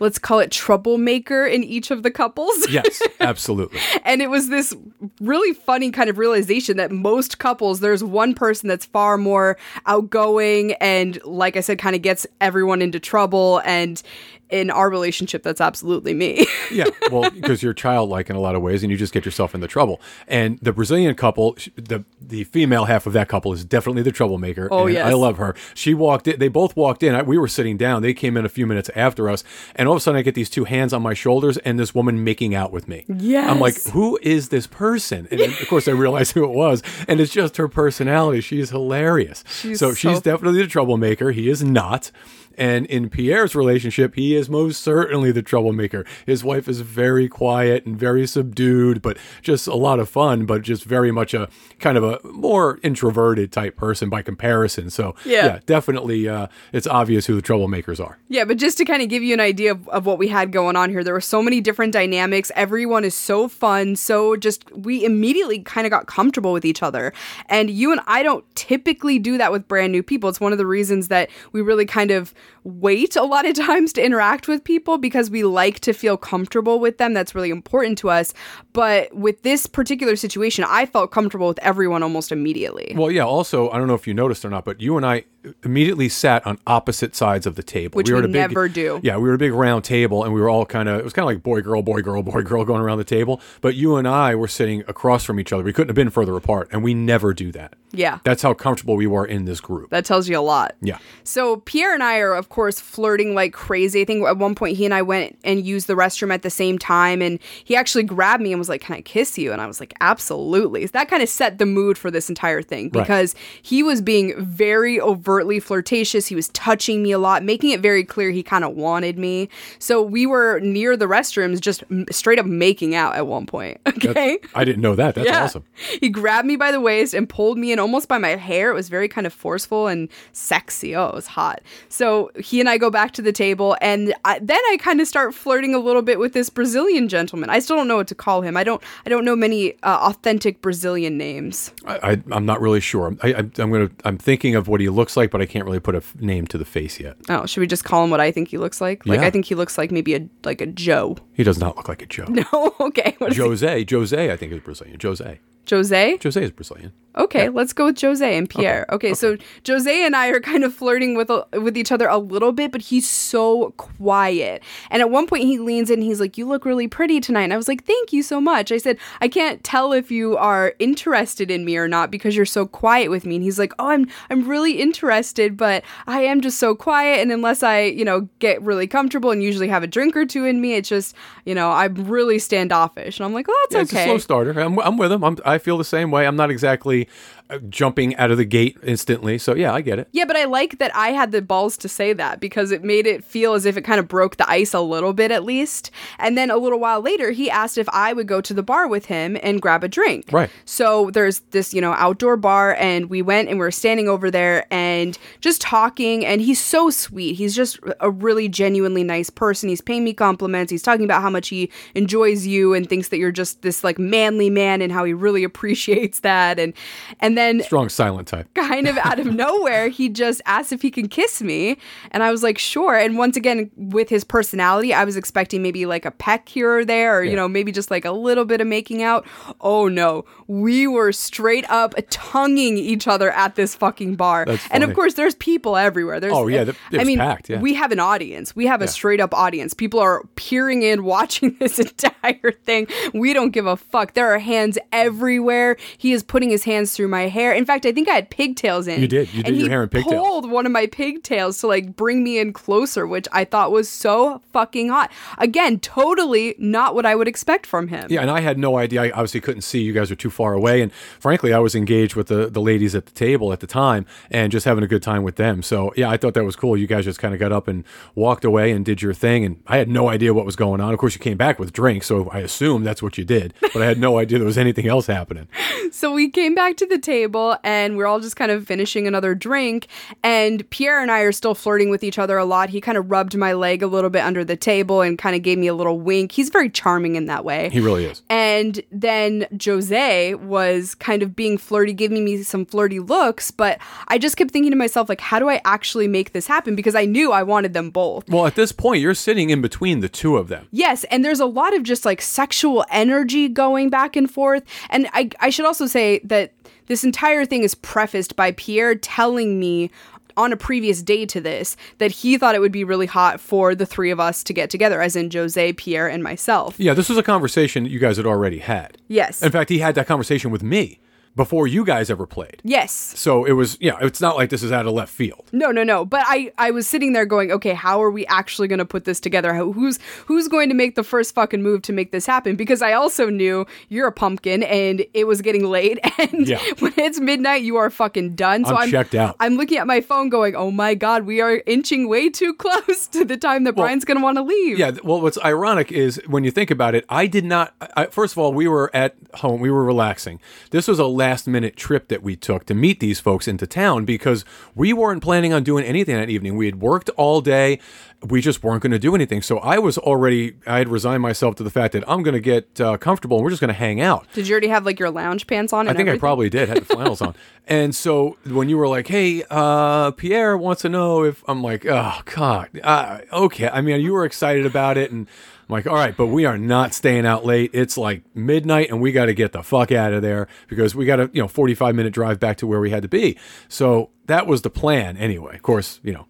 Let's call it troublemaker in each of the couples. Yes, absolutely. And it was this really funny kind of realization that most couples, there's one person that's far more outgoing and, like I said, kind of gets everyone into trouble. And in our relationship, that's absolutely me. yeah, well, because you're childlike in a lot of ways, and you just get yourself into trouble. And the Brazilian couple, the the female half of that couple is definitely the troublemaker. Oh, yes. I love her. She walked in. They both walked in. I, we were sitting down. They came in a few minutes after us, and all of a sudden, I get these two hands on my shoulders, and this woman making out with me. Yeah, I'm like, who is this person? And of course, I realized who it was, and it's just her personality. She's hilarious. She's so so- she's definitely the troublemaker. He is not. And in Pierre's relationship, he is most certainly the troublemaker. His wife is very quiet and very subdued, but just a lot of fun, but just very much a kind of a more introverted type person by comparison. So, Yeah. definitely uh, it's obvious who the troublemakers are. Yeah, but just to kind of give you an idea of, of what we had going on here, there were so many different dynamics. Everyone is so fun. So just, we immediately kind of got comfortable with each other. And you and I don't typically do that with brand new people. It's one of the reasons that we really kind of wait a lot of times to interact with people because we like to feel comfortable with them. That's really important to us. But with this particular situation, I felt comfortable with everyone almost immediately. Well, yeah. Also, I don't know if you noticed or not, but you and I immediately sat on opposite sides of the table, Which we at a big, never do. Yeah, we were a big round table, and we were all kind of it was kind of like boy girl, boy girl, boy girl going around the table. But you and I were sitting across from each other. We couldn't have been further apart, and we never do that. Yeah. That's how comfortable we were in this group. That tells you a lot. Yeah. So Pierre and I are, of course, flirting like crazy. I think at one point he and I went and used the restroom at the same time, and he actually grabbed me and was like, "Can I kiss you?" And I was like, "Absolutely." So that kind of set the mood for this entire thing Right. because he was being very overtly flirtatious. He was touching me a lot, making it very clear he kind of wanted me. So we were near the restrooms, just straight up making out at one point. Okay. I didn't know that. That's awesome. He grabbed me by the waist and pulled me in almost by my hair. It was very kind of forceful and sexy. Oh, it was hot. So he and I go back to the table, and I, then I kind of start flirting a little bit with this Brazilian gentleman. I still don't know what to call him. I don't. I don't know many uh, authentic Brazilian names. I, I, I'm not really sure. I, I, I'm gonna. I'm thinking of what he looks like, but I can't really put a f- name to the face yet. Oh, should we just call him what I think he looks like? Like Yeah. I think he looks like maybe a like a Joe. He does not look like a Joe. No, okay. What is he? Jose, Jose, I think is Brazilian. Jose, Jose. Jose is Brazilian. Okay, let's go with Jose and Pierre. Okay, so Jose and I are kind of flirting with with each other a little bit, but he's so quiet. And at one point, he leans in. He's like, "You look really pretty tonight." And I was like, "Thank you so much." I said, "I can't tell if you are interested in me or not because you're so quiet with me." And he's like, "Oh, I'm I'm really interested, but I am just so quiet. And unless I, you know, get really comfortable and usually have a drink or two in me, it's just, you know, I'm really standoffish." And I'm like, "Oh, Yeah, that's it's a okay." slow starter. I'm, I'm with him. I'm, I feel the same way. I'm not exactly Uh, jumping out of the gate instantly. So yeah, I get it. Yeah, but I like that I had the balls to say that because it made it feel as if it kind of broke the ice a little bit at least. And then a little while later, he asked if I would go to the bar with him and grab a drink. Right. So there's this, you know, outdoor bar, and we went and we were standing over there and just talking. And he's so sweet. He's just a really genuinely nice person. He's paying me compliments. He's talking about how much he enjoys you and thinks that you're just this like manly man and how he really appreciates that. And and then Strong silent type. kind of out of nowhere, he just asked if he can kiss me. And I was like, sure. And once again, with his personality, I was expecting maybe like a peck here or there, or, you know, maybe just like a little bit of making out. Oh no. We were straight up tonguing each other at this fucking bar. And of course, there's people everywhere. There's, Oh, yeah, the- I mean, packed, yeah. we have an audience. We have a straight up audience. People are peering in, watching this entire thing. We don't give a fuck. There are hands everywhere. He is putting his hands through my hair. In fact, I think I had pigtails in. You did. You did your hair in pigtails. pulled one of my pigtails to like bring me in closer, which I thought was so fucking hot. Again, totally not what I would expect from him. Yeah, and I had no idea. I obviously couldn't see. You guys were too far away. And frankly, I was engaged with the, the ladies at the table at the time and just having a good time with them. So, yeah, I thought that was cool. You guys just kind of got up and walked away and did your thing. And I had no idea what was going on. Of course, you came back with drinks. So I assumed that's what you did. But I had no idea there was anything else happening. So we came back to the table and we're all just kind of finishing another drink. And Pierre and I are still flirting with each other a lot. He kind of rubbed my leg a little bit under the table and kind of gave me a little wink. He's very charming in that way. He really is. And then Jose was kind of being flirty, giving me some flirty looks, but I just kept thinking to myself, like, how do I actually make this happen? Because I knew I wanted them both. Well, at this point, you're sitting in between the two of them. Yes, and there's a lot of just like sexual energy going back and forth. And I, I should also say that this entire thing is prefaced by Pierre telling me on a previous day to this that he thought it would be really hot for the three of us to get together, as in Jose, Pierre, and myself. Yeah, this was a conversation you guys had already had. Yes. In fact, he had that conversation with me before you guys ever played. Yes. So it was, yeah, it's not like this is out of left field. No, no, no. But I, I was sitting there going, okay, how are we actually going to put this together? How, who's, who's going to make the first fucking move to make this happen? Because I also knew you're a pumpkin, and it was getting late, and Yeah. when it's midnight, you are fucking done. So I'm checked out. I'm looking at my phone, going, oh my god, we are inching way too close to the time that Brian's going to want to leave. Yeah, well, what's ironic is when you think about it, I did not. I- first of all, we were at home, we were relaxing. This was a last minute trip that we took to meet these folks into town because we weren't planning on doing anything that evening. We had worked all day. We just weren't going to do anything. So I was already, I had resigned myself to the fact that I'm going to get uh, comfortable and we're just going to hang out. Did you already have like your lounge pants on? I think I probably did, had the flannels on. And so when you were like, hey, uh, Pierre wants to know if I'm like, oh, God, uh, okay. I mean, you were excited about it. And I'm like, all right, but we are not staying out late. It's like midnight and we got to get the fuck out of there because we got a, you know, 45 minute drive back to where we had to be. So that was the plan anyway. Of course, you know,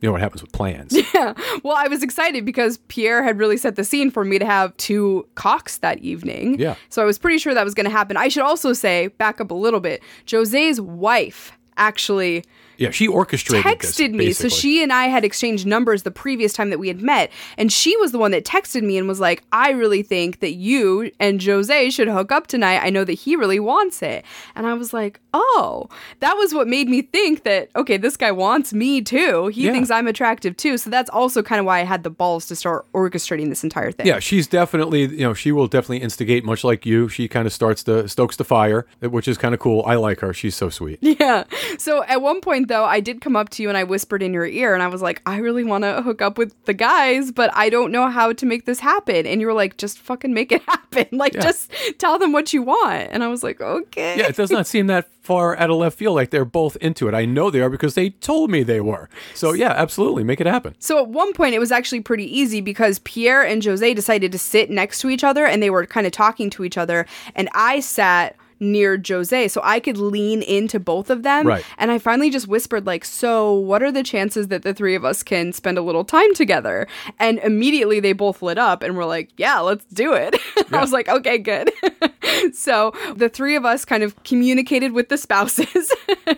you know what happens with plans. Yeah. Well, I was excited because Pierre had really set the scene for me to have two cocks that evening. Yeah. So I was pretty sure that was going to happen. I should also say, back up a little bit, Jose's wife actually Yeah, she orchestrated this, texted me. So she and I had exchanged numbers the previous time that we had met. And she was the one that texted me and was like, I really think that you and Jose should hook up tonight. I know that he really wants it. And I was like, oh, that was what made me think that, okay, this guy wants me too. He Yeah. thinks I'm attractive too. So that's also kind of why I had the balls to start orchestrating this entire thing. Yeah, she's definitely, you know, she will definitely instigate much like you. She kind of starts the stokes the fire, which is kind of cool. I like her. She's so sweet. Yeah. So at one point though, I did come up to you and I whispered in your ear and I was like, I really want to hook up with the guys, but I don't know how to make this happen. And you were like, just fucking make it happen. Like Yeah. just tell them what you want. And I was like, okay. Yeah, it does not seem that far out of left field. Like they're both into it. I know they are because they told me they were. So yeah, absolutely, make it happen. So at one point, it was actually pretty easy because Pierre and Jose decided to sit next to each other and they were kind of talking to each other. And I sat near Jose so I could lean into both of them. Right. And I finally just whispered, like, so what are the chances that the three of us can spend a little time together? And immediately they both lit up and were like, yeah, let's do it. I was like, okay, good. so the three of us kind of communicated with the spouses.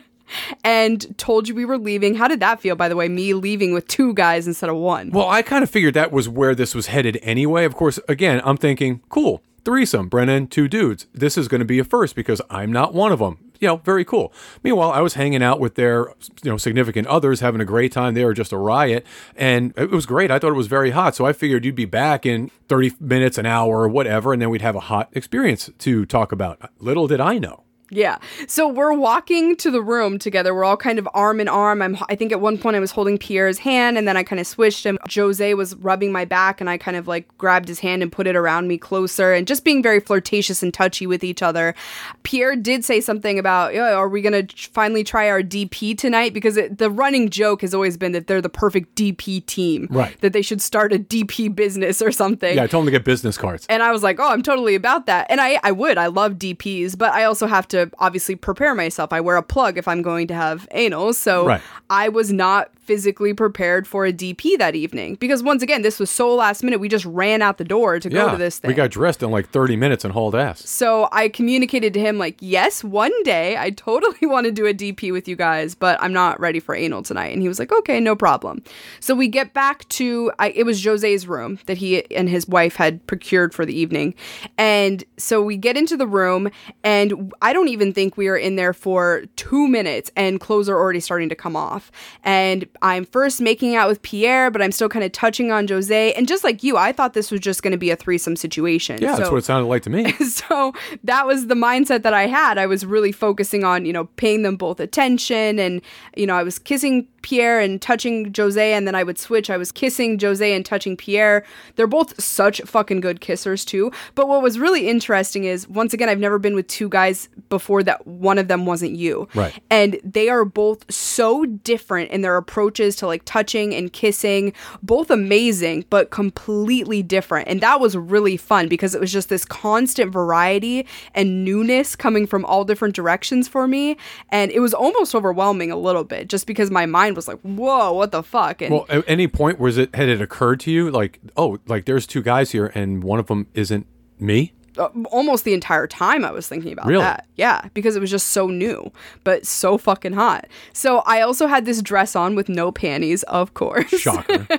And told you we were leaving. How did that feel, by the way? Me leaving with two guys instead of one. Well, I kind of figured that was where this was headed anyway. Of course, again, I'm thinking, cool, threesome, Brennan, two dudes. This is going to be a first because I'm not one of them. You know, very cool. Meanwhile, I was hanging out with their, you know, significant others, having a great time. They were just a riot, and it was great. I thought it was very hot, so I figured you'd be back in 30 minutes, an hour, or whatever, and then we'd have a hot experience to talk about. Little did I know. Yeah. So we're walking to the room together. We're all kind of arm in arm. I'm I think at one point I was holding Pierre's hand and then I kind of switched him. Jose was rubbing my back and I kind of like grabbed his hand and put it around me closer and just being very flirtatious and touchy with each other. Pierre did say something about, "Yeah, are we going to finally try our DP tonight because it, the running joke has always been that they're the perfect DP team. Right. That they should start a DP business or something. Yeah, I told them to get business cards. And I was like, oh, I'm totally about that. And I, I would. I love DPs, but I also have to obviously prepare myself. I wear a plug if I'm going to have anal. So Right. I was not physically prepared for a DP that evening because once again, this was so last minute. We just ran out the door to go to this thing. we got dressed in like 30 minutes and hauled ass. So I communicated to him like, yes, one day I totally want to do a DP with you guys, but I'm not ready for anal tonight. And he was like, okay, no problem. So we get back to I, it was Jose's room that he and his wife had procured for the evening, and so we get into the room, and I don't even think we are in there for two minutes and clothes are already starting to come off. And I'm first making out with Pierre, but I'm still kind of touching on Jose. And just like you, I thought this was just going to be a threesome situation. Yeah, that's what it sounded like to me. so that was the mindset that I had. I was really focusing on, you know, paying them both attention and, you know, I was kissing Pierre and touching Jose and then I would switch. I was kissing Jose and touching Pierre. They're both such fucking good kissers too. But what was really interesting is once again I've never been with two guys before that one of them wasn't you. Right. And they are both so different in their approaches to like touching and kissing, both amazing, but completely different. And that was really fun because it was just this constant variety and newness coming from all different directions for me. And it was almost overwhelming a little bit just because my mind was like, whoa, what the fuck? And Well, at any point was it had it occurred to you like, oh, like there's two guys here and one of them isn't me? Uh, almost the entire time I was thinking about Really? that. Yeah, because it was just so new, but so fucking hot. So I also had this dress on with no panties, of course. Shocker.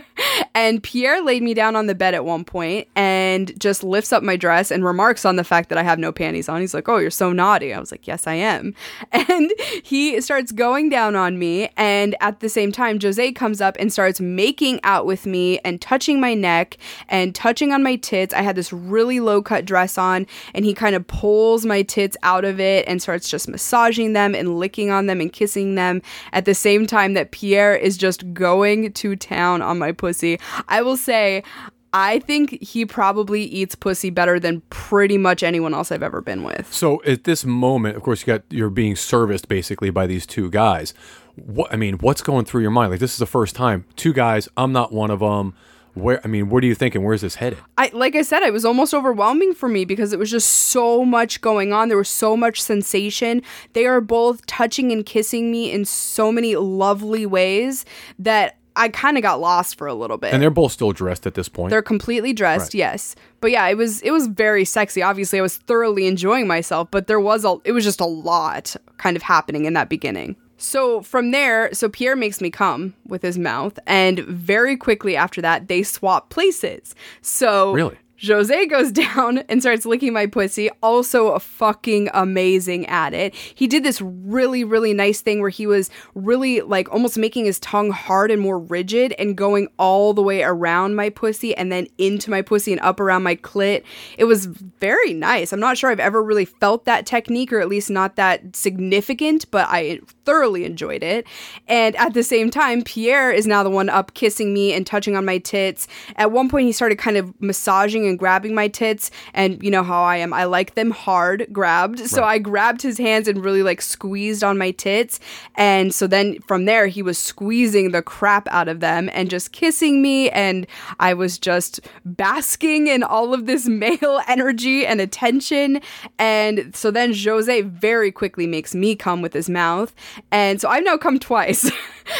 And Pierre laid me down on the bed at one point and just lifts up my dress and remarks on the fact that I have no panties on. He's like, Oh, you're so naughty. I was like, Yes, I am. And he starts going down on me. And at the same time, Jose comes up and starts making out with me and touching my neck and touching on my tits. I had this really low cut dress on, and he kind of pulls my tits out of it and starts just massaging them and licking on them and kissing them at the same time that Pierre is just going to town on my pussy. I will say, I think he probably eats pussy better than pretty much anyone else I've ever been with. So at this moment, of course, you got you're being serviced basically by these two guys. What I mean, what's going through your mind? Like this is the first time two guys. I'm not one of them. Where I mean, what are you thinking? Where's this headed? I like I said, it was almost overwhelming for me because it was just so much going on. There was so much sensation. They are both touching and kissing me in so many lovely ways that I kind of got lost for a little bit. And they're both still dressed at this point. They're completely dressed, Right. yes. But yeah, it was it was very sexy. Obviously, I was thoroughly enjoying myself, but there was a it was just a lot kind of happening in that beginning. So from there, so Pierre makes me come with his mouth, and very quickly after that, they swap places. So Really? Jose goes down and starts licking my pussy, also fucking amazing at it. He did this really, really nice thing where he was really like almost making his tongue hard and more rigid and going all the way around my pussy and then into my pussy and up around my clit. It was very nice. I'm not sure I've ever really felt that technique or at least not that significant, but I thoroughly enjoyed it. And at the same time, Pierre is now the one up kissing me and touching on my tits. At one point, he started kind of massaging and grabbing my tits. And you know how I am. I like them hard grabbed. So I grabbed his hands and really like squeezed on my tits. And so then from there, he was squeezing the crap out of them and just kissing me. And I was just basking in all of this male energy and attention. And so then Jose very quickly makes me come with his mouth. And so I've now come twice.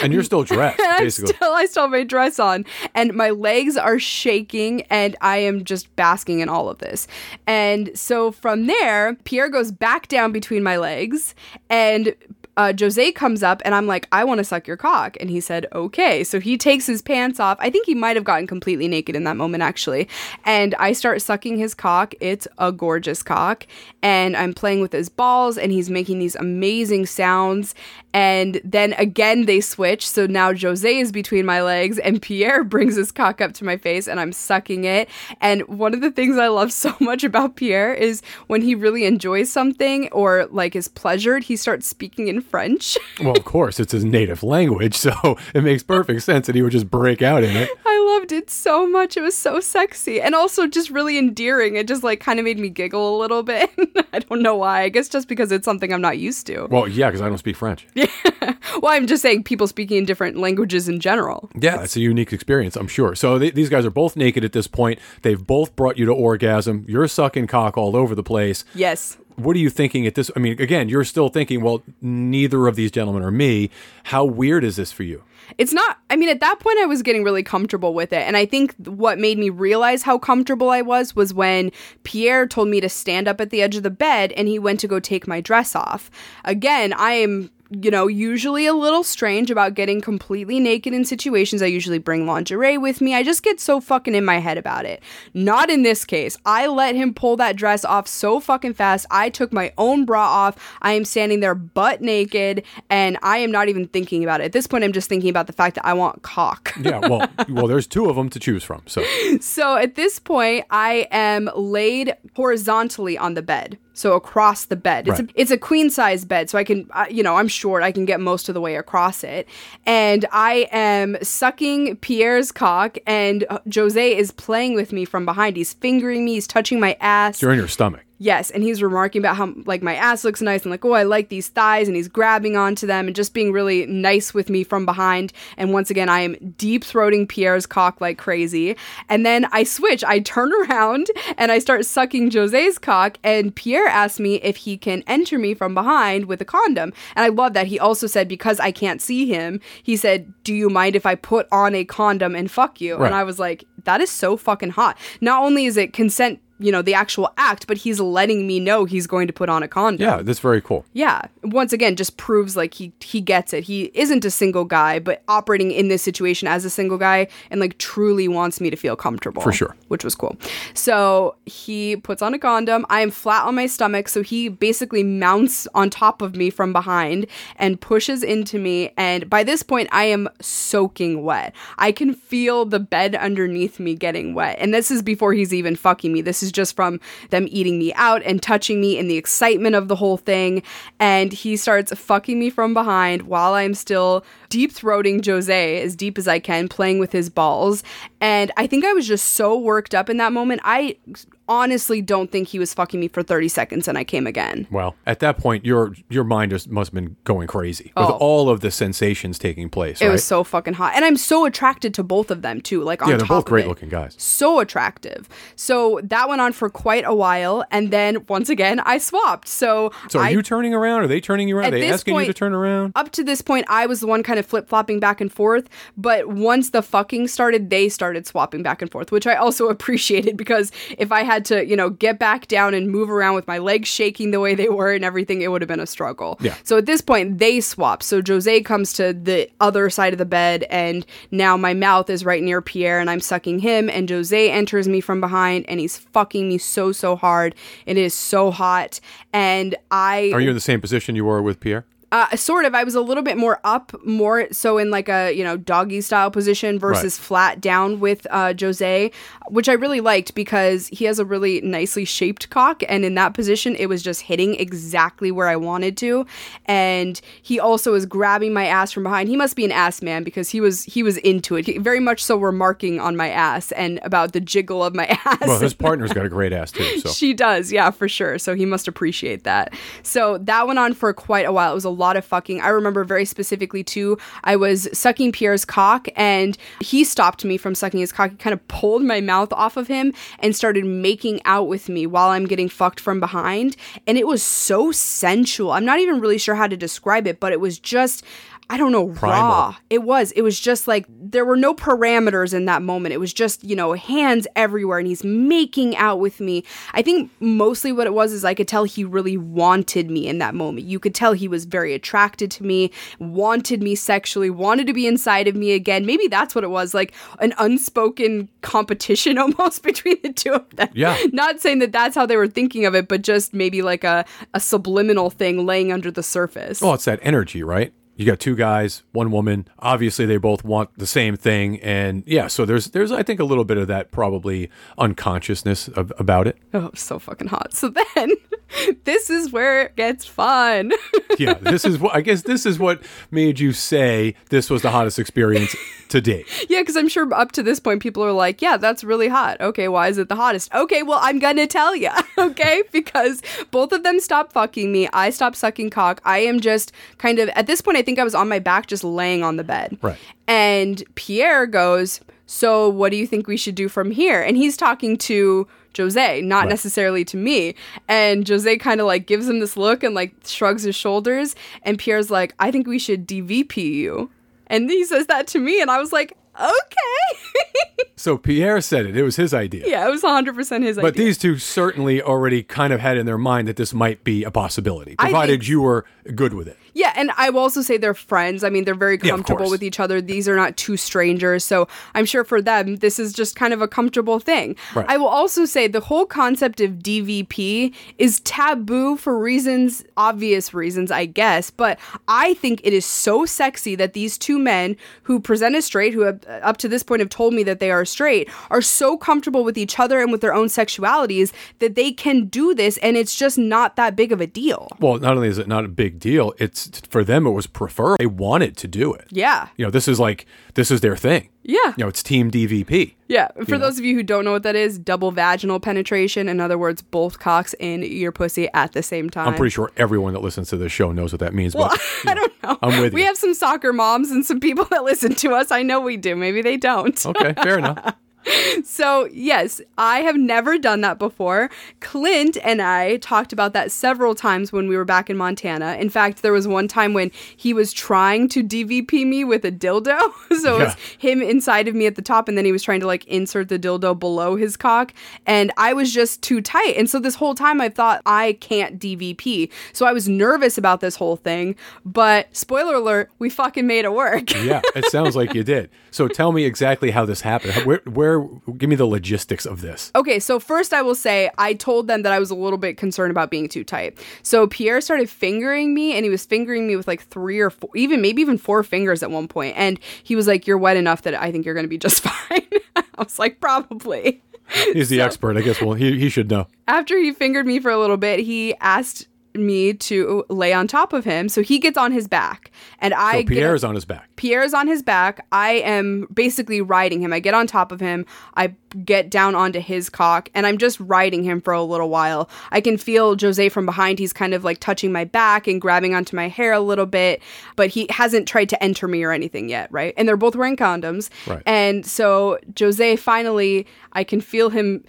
and you're still dressed, basically. still I still have my dress on and my legs are shaking and I am just basking in all of this. And so from there, Pierre goes back down between my legs and uh, Jose comes up and I'm like, I want to suck your cock. And he said, okay. So he takes his pants off. I think he might have gotten completely naked in that moment, actually. And I start sucking his cock. It's a gorgeous cock. And I'm playing with his balls and he's making these amazing sounds. And then again, they switch. So now Jose is between my legs and Pierre brings his cock up to my face and I'm sucking it. And one of the things I love so much about Pierre is when he really enjoys something or like is pleasured, he starts speaking in French. well, of course, it's his native language, so it makes perfect sense that he would just break out in it. I loved it so much. It was so sexy and also just really endearing. It just like kind of made me giggle a little bit. I don't know why. I guess just because it's something I'm not used to. Well, yeah, because I don't speak French. Yeah. Well, I'm just saying people speaking in different languages in general. Yeah, it's a unique experience, I'm sure. So th- these guys are both naked at this point. They've both brought you to orgasm. You're sucking cock all over the place. Yes. What are you thinking at this? I mean, again, you're still thinking, well, neither of these gentlemen are me. How weird is this for you? It's not, I mean, at that point, I was getting really comfortable with it. And I think what made me realize how comfortable I was was when Pierre told me to stand up at the edge of the bed and he went to go take my dress off. Again, I am you know, usually a little strange about getting completely naked in situations. I usually bring lingerie with me. I just get so fucking in my head about it. Not in this case. I let him pull that dress off so fucking fast. I took my own bra off. I am standing there butt naked and I am not even thinking about it. At this point, I'm just thinking about the fact that I want cock. Yeah, well, well, there's two of them to choose from. So So at this point, I am laid horizontally on the bed. So across the bed. It's, Right. a, it's a queen size bed. So I can, uh, you know, I'm short. I can get most of the way across it. And I am sucking Pierre's cock, and Jose is playing with me from behind. He's fingering me, he's touching my ass. you're in your stomach. Yes, and he's remarking about how like my ass looks nice and like, oh, I like these thighs, and he's grabbing onto them and just being really nice with me from behind. And once again, I am deep throating Pierre's cock like crazy. And then I switch, I turn around and I start sucking Jose's cock, and Pierre asks me if he can enter me from behind with a condom. And I love that he also said because I can't see him, he said, "Do you mind if I put on a condom and fuck you?" Right. And I was like, that is so fucking hot. Not only is it consent you know the actual act but he's letting me know he's going to put on a condom. Yeah, that's very cool. yeah. Once again just proves like he he gets it. He isn't a single guy but operating in this situation as a single guy and like truly wants me to feel comfortable. For sure. which was cool. So he puts on a condom. I am flat on my stomach so he basically mounts on top of me from behind and pushes into me and by this point i am soaking wet. I can feel the bed underneath me getting wet and this is before he's even fucking me. This is just from them eating me out and touching me and the excitement of the whole thing. And he starts fucking me from behind while i'm still deep throating jose as deep as i can playing with his balls. And i think i was just so worked up in that moment. I honestly don't think he was fucking me for 30 seconds and i came again Well, at that point, your your mind just must have been going crazy with Oh. all of the sensations taking place. it right? was so fucking hot and i'm so attracted to both of them too like on yeah, they're both great it. looking guys. so attractive. So that went on for quite a while, and then once again I swapped. So, So are I, you turning around? Are they turning you around? Are they asking you to turn around? up to this point I was the one kind of flip flopping back and forth, but once the fucking started, they started swapping back and forth, which I also appreciated because if I had to, you know, get back down and move around with my legs shaking the way they were and everything, it would have been a struggle. Yeah. So at this point, they swap. So Jose comes to the other side of the bed, and now my mouth is right near Pierre, and I'm sucking him, and Jose enters me from behind, and he's fucking me so, so hard. It is so hot. And I. Are you in the same position you were with Pierre? Uh, sort of. I was a little bit more up, more so in like a you know doggy style position versus Right. flat down with uh, Jose, which I really liked because he has a really nicely shaped cock, and in that position, it was just hitting exactly where I wanted to, and he also was grabbing my ass from behind. He must be an ass man because he was he was into it, he, very much so remarking on my ass and about the jiggle of my ass. Well, his partner's got a great ass too. So She does, yeah, for sure. So he must appreciate that. So that went on for quite a while. It was a lot of fucking. I remember very specifically too. I was sucking Pierre's cock, and he stopped me from sucking his cock. He kind of pulled my mouth off of him and started making out with me while I'm getting fucked from behind. And it was so sensual. I'm not even really sure how to describe it, but it was just. I don't know, Primal. raw. It was. It was just like there were no parameters in that moment. It was just, you know, hands everywhere and he's making out with me. I think mostly what it was is I could tell he really wanted me in that moment. You could tell he was very attracted to me, wanted me sexually, wanted to be inside of me again. Maybe that's what it was like an unspoken competition almost between the two of them. Yeah. Not saying that that's how they were thinking of it, but just maybe like a, a subliminal thing laying under the surface. Well, it's that energy, right? You got two guys, one woman. Obviously, they both want the same thing, and yeah. So there's there's I think a little bit of that probably unconsciousness of, about it. Oh, so fucking hot. So then, this is where it gets fun. Yeah, this is what I guess this is what made you say this was the hottest experience to date. yeah, because I'm sure up to this point, people are like, yeah, that's really hot. Okay, why is it the hottest? Okay, well, I'm gonna tell you, okay? Because both of them stop fucking me. I stop sucking cock. I am just kind of, at this point, I think I was on my back just laying on the bed. Right. And Pierre goes, So what do you think we should do from here? And he's talking to Jose, not Right. necessarily to me. And Jose kind of like gives him this look and like shrugs his shoulders. And Pierre's like, I think we should DVP you. And he says that to me. And I was like, Okay. So Pierre said it. It was his idea. yeah, it was 100% his But idea. But these two certainly already kind of had in their mind that this might be a possibility, provided you were good with it. Yeah, and I will also say they're friends. I mean, they're very comfortable course. with each other. These are not two strangers. So I'm sure for them, this is just kind of a comfortable thing. Right. I will also say the whole concept of DVP is taboo for reasons, obvious reasons, I guess. But I think it is so sexy that these two men who present as straight, who have uh, up to this point have told me that they are straight, are so comfortable with each other and with their own sexualities that they can do this and it's just not that big of a deal. Well, not only is it not a big deal, it's for them it was preferred. They wanted to do it. Yeah. You know, this is like this is their thing. Yeah. You know, it's team DVP. Yeah, for those of you who don't know what that is, double vaginal penetration. In other words, both cocks in your pussy at the same time. I'm pretty sure everyone that listens to this show knows what that means. Well, but I don't know. I'm with we you. have some soccer moms and some people that listen to us. I know we do. Maybe they don't. okay, fair enough. So, yes, I have never done that before. Clint and I talked about that several times when we were back in Montana. In fact, there was one time when he was trying to DVP me with a dildo. so it was him inside of me at the top, and then he was trying to like insert the dildo below his cock. And I was just too tight. And so this whole time I thought I can't DVP. So I was nervous about this whole thing. But spoiler alert, we fucking made it work. Yeah, it sounds like you did. So tell me exactly how this happened. Where, where, give me the logistics of this. Okay, so first I will say I told them that I was a little bit concerned about being too tight. So Pierre started fingering me and he was fingering me with like three or four, even maybe even four fingers at one point. And he was like, You're wet enough that I think you're going to be just fine. I was like, Probably. He's the expert, I guess. Well, he, he should know. After he fingered me for a little bit, he asked me to lay on top of him. So he gets on his back and I So get- Pierre's on his back. Pierre's on his back. I am basically riding him. I get on top of him. I get down onto his cock and I'm just riding him for a little while. I can feel Jose from behind. He's kind of like touching my back and grabbing onto my hair a little bit, but he hasn't tried to enter me or anything yet, right? And they're both wearing condoms. Right. And so Jose finally, I can feel him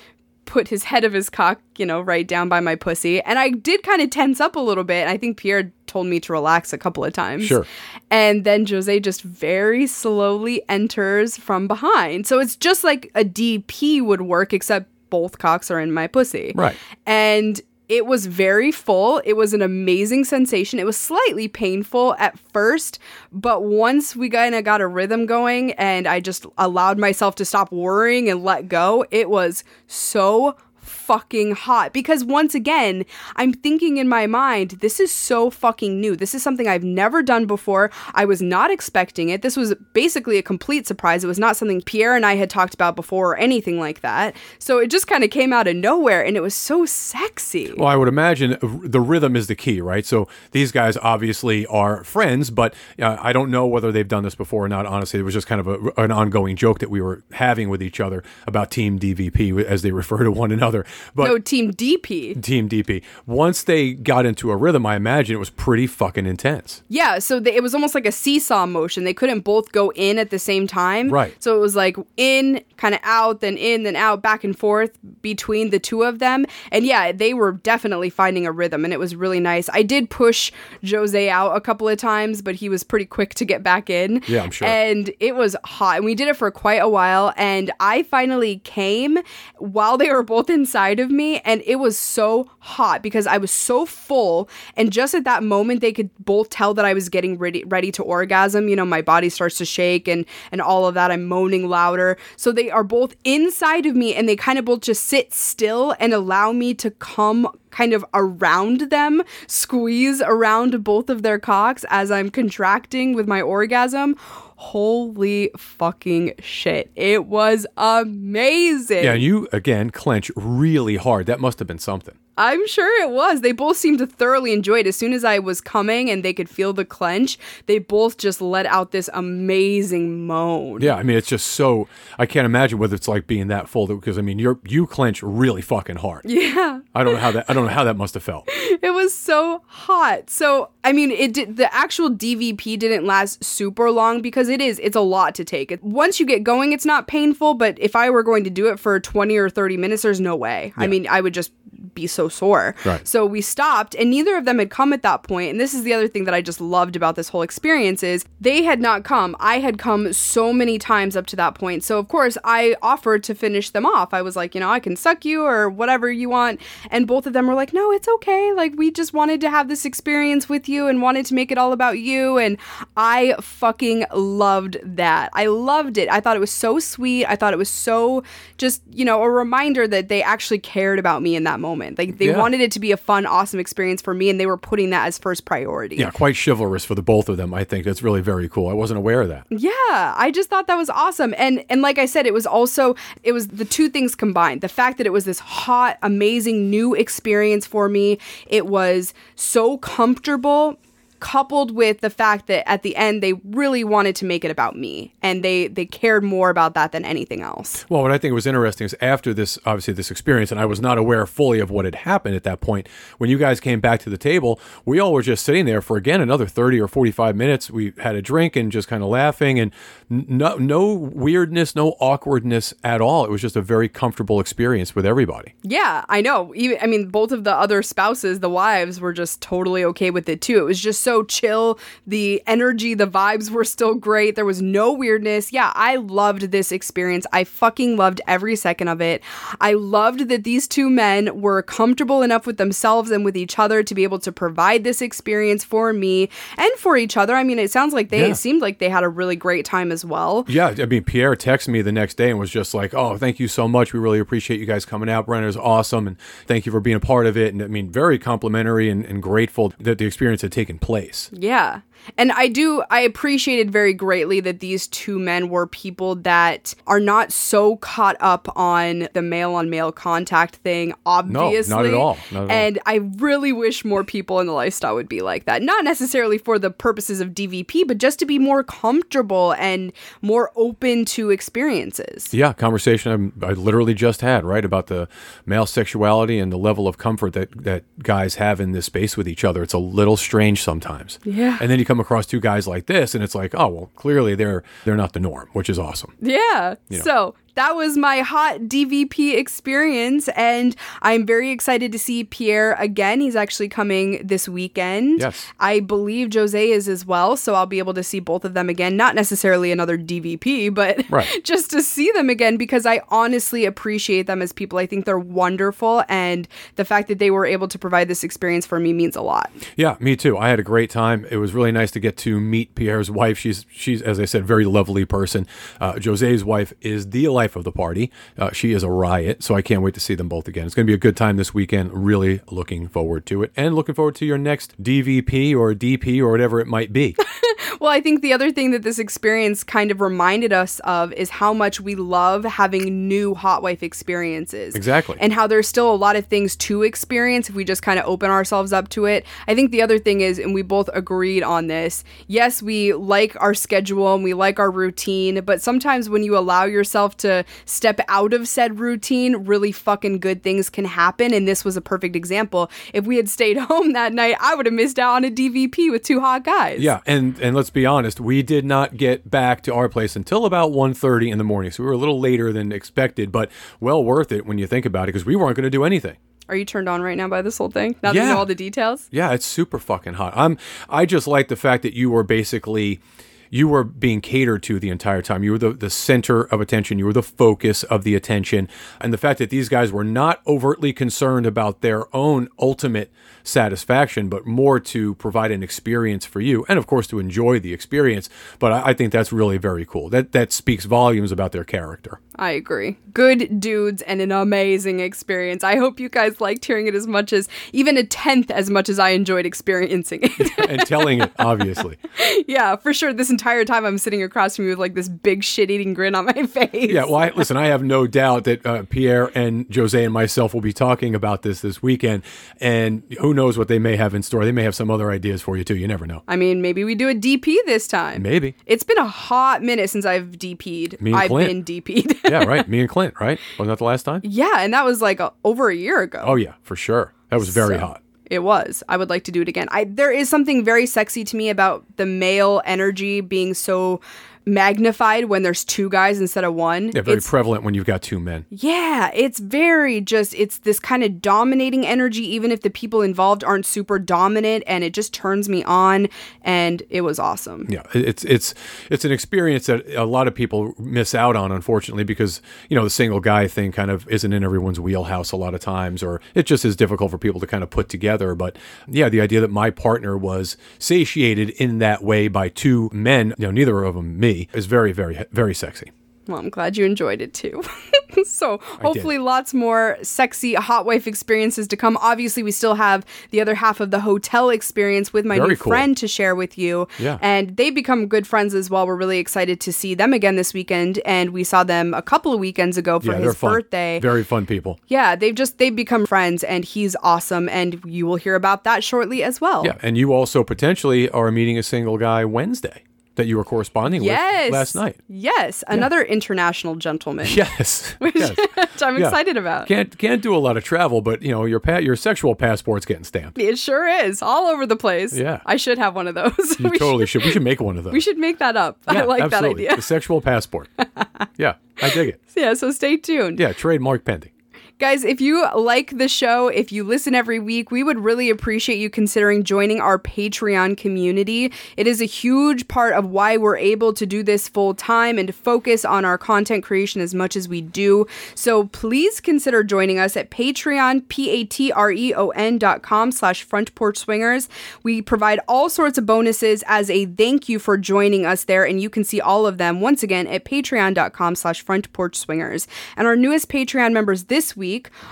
put his head of his cock, you know, right down by my pussy. And I did kind of tense up a little bit. I think Pierre told me to relax a couple of times. Sure. And then Jose just very slowly enters from behind. So it's just like a DP would work, except both cocks are in my pussy. Right. And it was very full. It was an amazing sensation. It was slightly painful at first, but once we kind of got a rhythm going and I just allowed myself to stop worrying and let go, it was so fucking hot. Because once again i'm thinking in my mind this is so fucking new. This is something i've never done before. I was not expecting it. This was basically a complete surprise. It was not something pierre and i had talked about before or anything like that. So it just kind of came out of nowhere and it was so sexy. Well, I would imagine the rhythm is the key, right? So these guys obviously are friends, but uh, I don't know whether they've done this before or not. Honestly, it was just kind of a, an ongoing joke that we were having with each other about Team DVP as they refer to one another. But no team dp Team DP, once they got into a rhythm, I imagine it was pretty fucking intense. Yeah, so they, it was almost like a seesaw motion. They couldn't both go in at the same time. Right. So it was like in, kind of out, then in, then out, back and forth between the two of them. And yeah, they were definitely finding a rhythm, and it was really nice. I did push Jose out a couple of times, but he was pretty quick to get back in. Yeah, I'm sure. And it was hot, and we did it for quite a while. And I finally came while they were both inside of me, and it was so hot because I was so full. And just at that moment, they could both tell that I was getting ready ready to orgasm. You know, my body starts to shake and and all of that. I'm moaning louder. So they are both inside of me, and they kind of both just sit still and allow me to come kind of around them, squeeze around both of their cocks as I'm contracting with my orgasm. Holy fucking shit. It was amazing. Yeah, you again clench really hard. That must have been something. I'm sure it was. They both seemed to thoroughly enjoy it. As soon as I was coming and they could feel the clench, they both just let out this amazing moan. Yeah, I mean it's just so I can't imagine whether it's like being that full because I mean you're you clench really fucking hard. Yeah. I don't know how that I don't know how that must have felt. It was so hot. So, I mean, it did, the actual DVP didn't last super long because it is it's a lot to take. Once you get going, it's not painful, but if I were going to do it for 20 or 30 minutes, there's no way. I mean, I would just be so sore. Right. So we stopped, and neither of them had come at that point. And this is the other thing that I just loved about this whole experience is they had not come. I had come so many times up to that point. So of course I offered to finish them off. I was like, you know, I can suck you or whatever you want. And both of them were like, no, it's okay. Like we just wanted to have this experience with you and wanted to make it all about you. And I fucking loved that. I loved it. I thought it was so sweet. I thought it was so just, you know, a reminder that they actually cared about me in that moment. Like they Yeah. wanted it to be a fun, awesome experience for me and they were putting that as first priority. Yeah, quite chivalrous for the both of them. I think that's really very cool. I wasn't aware of that. Yeah, I just thought that was awesome. And and like I said, it was also it was the two things combined. The fact that it was this hot, amazing new experience for me. It was so comfortable coupled with the fact that at the end they really wanted to make it about me and they they cared more about that than anything else. Well, what I think was interesting is after this, obviously, this experience, and I was not aware fully of what had happened at that point. When you guys came back to the table, we all were just sitting there for again another thirty or forty-five minutes. We had a drink and just kind of laughing, and no, no weirdness, no awkwardness at all. It was just a very comfortable experience with everybody. Yeah, I know. Even I mean, both of the other spouses, the wives, were just totally okay with it too. It was just so chill. The energy, the vibes were still great. There was no weirdness. Yeah, I loved this experience. I fucking loved every second of it. I loved that these two men were comfortable enough with themselves and with each other to be able to provide this experience for me and for each other. I mean, it sounds like they Yeah. seemed like they had a really great time as well. Yeah, I mean, Pierre texted me the next day and was just like, "Oh, thank you so much. We really appreciate you guys coming out. Brenner's awesome, and thank you for being a part of it." And I mean, very complimentary and, and grateful that the experience had taken place. Yeah. And I do, I appreciated very greatly that these two men were people that are not so caught up on the male on male contact thing, obviously. not at all. Not at all. and I really wish more people in the lifestyle would be like that. Not necessarily for the purposes of DVP, but just to be more comfortable and more open to experiences. Yeah, conversation I'm- I literally just had right about the male sexuality and the level of comfort that that guys have in this space with each other. It's a little strange sometimes. Yeah. and then you come across two guys like this, and it's like, oh well, clearly they're they're not the norm, which is awesome. Yeah. So that was my hot DVP experience, and I'm very excited to see Pierre again. He's actually coming this weekend. Yes. I believe Jose is as well, so I'll be able to see both of them again. Not necessarily another DVP, but Right. just to see them again because I honestly appreciate them as people. I think they're wonderful, and the fact that they were able to provide this experience for me means a lot. Yeah, me too. I had a great time. It was really nice to get to meet Pierre's wife. She's she's as I said, very lovely person. Uh, Jose's wife is the of the party. Uh, she is a riot, so I can't wait to see them both again. It's going to be a good time this weekend. Really looking forward to it, and looking forward to your next DVP or DP or whatever it might be. Well, I think the other thing that this experience kind of reminded us of is how much we love having new hot wife experiences. Exactly. And how there's still a lot of things to experience if we just kind of open ourselves up to it. I think the other thing is, and we both agreed on this, yes, we like our schedule and we like our routine, but sometimes when you allow yourself to step out of said routine, really fucking good things can happen. And this was a perfect example. If we had stayed home that night, I would have missed out on a DVP with two hot guys. Yeah, and and let's be honest, we did not get back to our place until about 1.30 in the morning, so we were a little later than expected, but well worth it when you think about it because we weren't going to do anything. Are you turned on right now by this whole thing? Now that you know all the details? Yeah, it's super fucking hot. I'm I just like the fact that you were basically you were being catered to the entire time. You were the, the center of attention. You were the focus of the attention. And the fact that these guys were not overtly concerned about their own ultimate satisfaction, but more to provide an experience for you and of course to enjoy the experience. But I, I think that's really very cool. That that speaks volumes about their character. I agree. Good dudes and an amazing experience. I hope you guys liked hearing it as much as, even a tenth as much as I enjoyed experiencing it. and telling it, obviously. yeah, for sure. This entire time I'm sitting across from you with like this big shit eating grin on my face. Yeah, well, I, listen, I have no doubt that uh, Pierre and Jose and myself will be talking about this this weekend, and who knows what they may have in store. They may have some other ideas for you too. You never know. I mean, maybe we do a DP this time. Maybe. It's been a hot minute since I've DP'd. Me and I've Clint. been DP'd. Yeah, right. Me and Clint, right? Wasn't that the last time? yeah, and that was like a, over a year ago. Oh yeah, for sure. That was very So- hot. It was. I would like to do it again. I there is something very sexy to me about the male energy being so magnified when there's two guys instead of one. Yeah, very It's- prevalent when you've got two men. yeah, it's very just it's this kind of dominating energy even if the people involved aren't super dominant and it just turns me on and it was awesome. Yeah, it's it's it's an experience that a lot of people miss out on, unfortunately, because you know the single guy thing kind of isn't in everyone's wheelhouse a lot of times, or it just is difficult for people to kind of put together. But yeah, the idea that my partner was satiated in that way by two men, you know, neither of them me, is very very very sexy. Well, I'm glad you enjoyed it too. so, hopefully, lots more sexy hot wife experiences to come. Obviously, we still have the other half of the hotel experience with my Very new cool. friend to share with you. Yeah. And they become good friends as well. We're really excited to see them again this weekend. And we saw them a couple of weekends ago for yeah, his fun. birthday. Very fun people. yeah, they've just they've become friends and he's awesome and you will hear about that shortly as well. Yeah, and you also potentially are meeting a single guy Wednesday that you were corresponding Yes. with last night. Yes, another international gentleman. Yes. Which, yes. which I'm Yeah. excited about. Can't can't do a lot of travel, but you know your pa- your sexual passport's getting stamped. It sure is all over the place. Yeah. I should have one of those. You we, totally should. We should make one of those. we should make that up. I Yeah, like absolutely. that idea. The sexual passport. yeah, I dig it. Yeah, so stay tuned. Yeah, trademark pending. Guys, if you like the show, if you listen every week, we would really appreciate you considering joining our Patreon community. It is a huge part of why we're able to do this full time and to focus on our content creation as much as we do. So please consider joining us at Patreon, P-A-T-R-E-O-N dot com slash front porch swingers. We provide all sorts of bonuses as a thank you for joining us there, and you can see all of them once again at patreon.com slash front porch swingers. And our newest Patreon members this week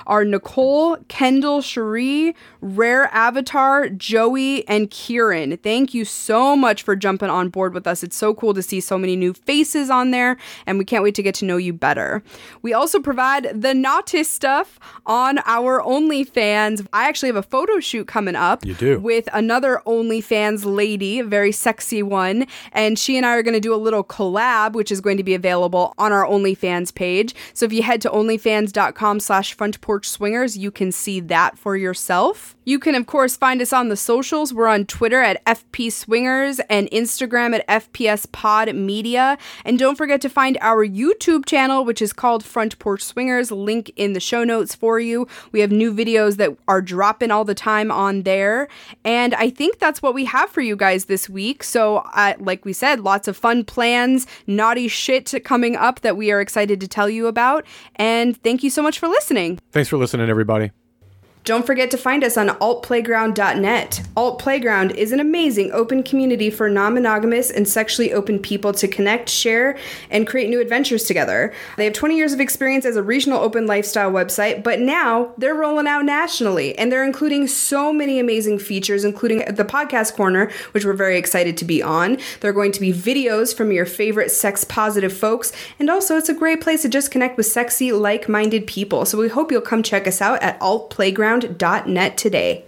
are Nicole, Kendall, Cherie, Rare Avatar, Joey, and Kieran. Thank you so much for jumping on board with us. It's so cool to see so many new faces on there, and we can't wait to get to know you better. We also provide the naughty stuff on our OnlyFans. I actually have a photo shoot coming up. You do. With another OnlyFans lady, a very sexy one, and she and I are going to do a little collab, which is going to be available on our OnlyFans page. So if you head to onlyfans.com slash front porch swingers, you can see that for yourself. You can, of course, find us on the socials. We're on Twitter at FP Swingers and Instagram at FPS Pod Media. And don't forget to find our YouTube channel, which is called Front Porch Swingers. Link in the show notes for you. We have new videos that are dropping all the time on there. And I think that's what we have for you guys this week. So, uh, like we said, lots of fun plans, naughty shit coming up that we are excited to tell you about. And thank you so much for listening. Thanks for listening, everybody. Don't forget to find us on altplayground.net. Alt Playground is an amazing open community for non monogamous and sexually open people to connect, share, and create new adventures together. They have 20 years of experience as a regional open lifestyle website, but now they're rolling out nationally and they're including so many amazing features, including the podcast corner, which we're very excited to be on. There are going to be videos from your favorite sex positive folks, and also it's a great place to just connect with sexy, like minded people. So we hope you'll come check us out at altplayground.net today.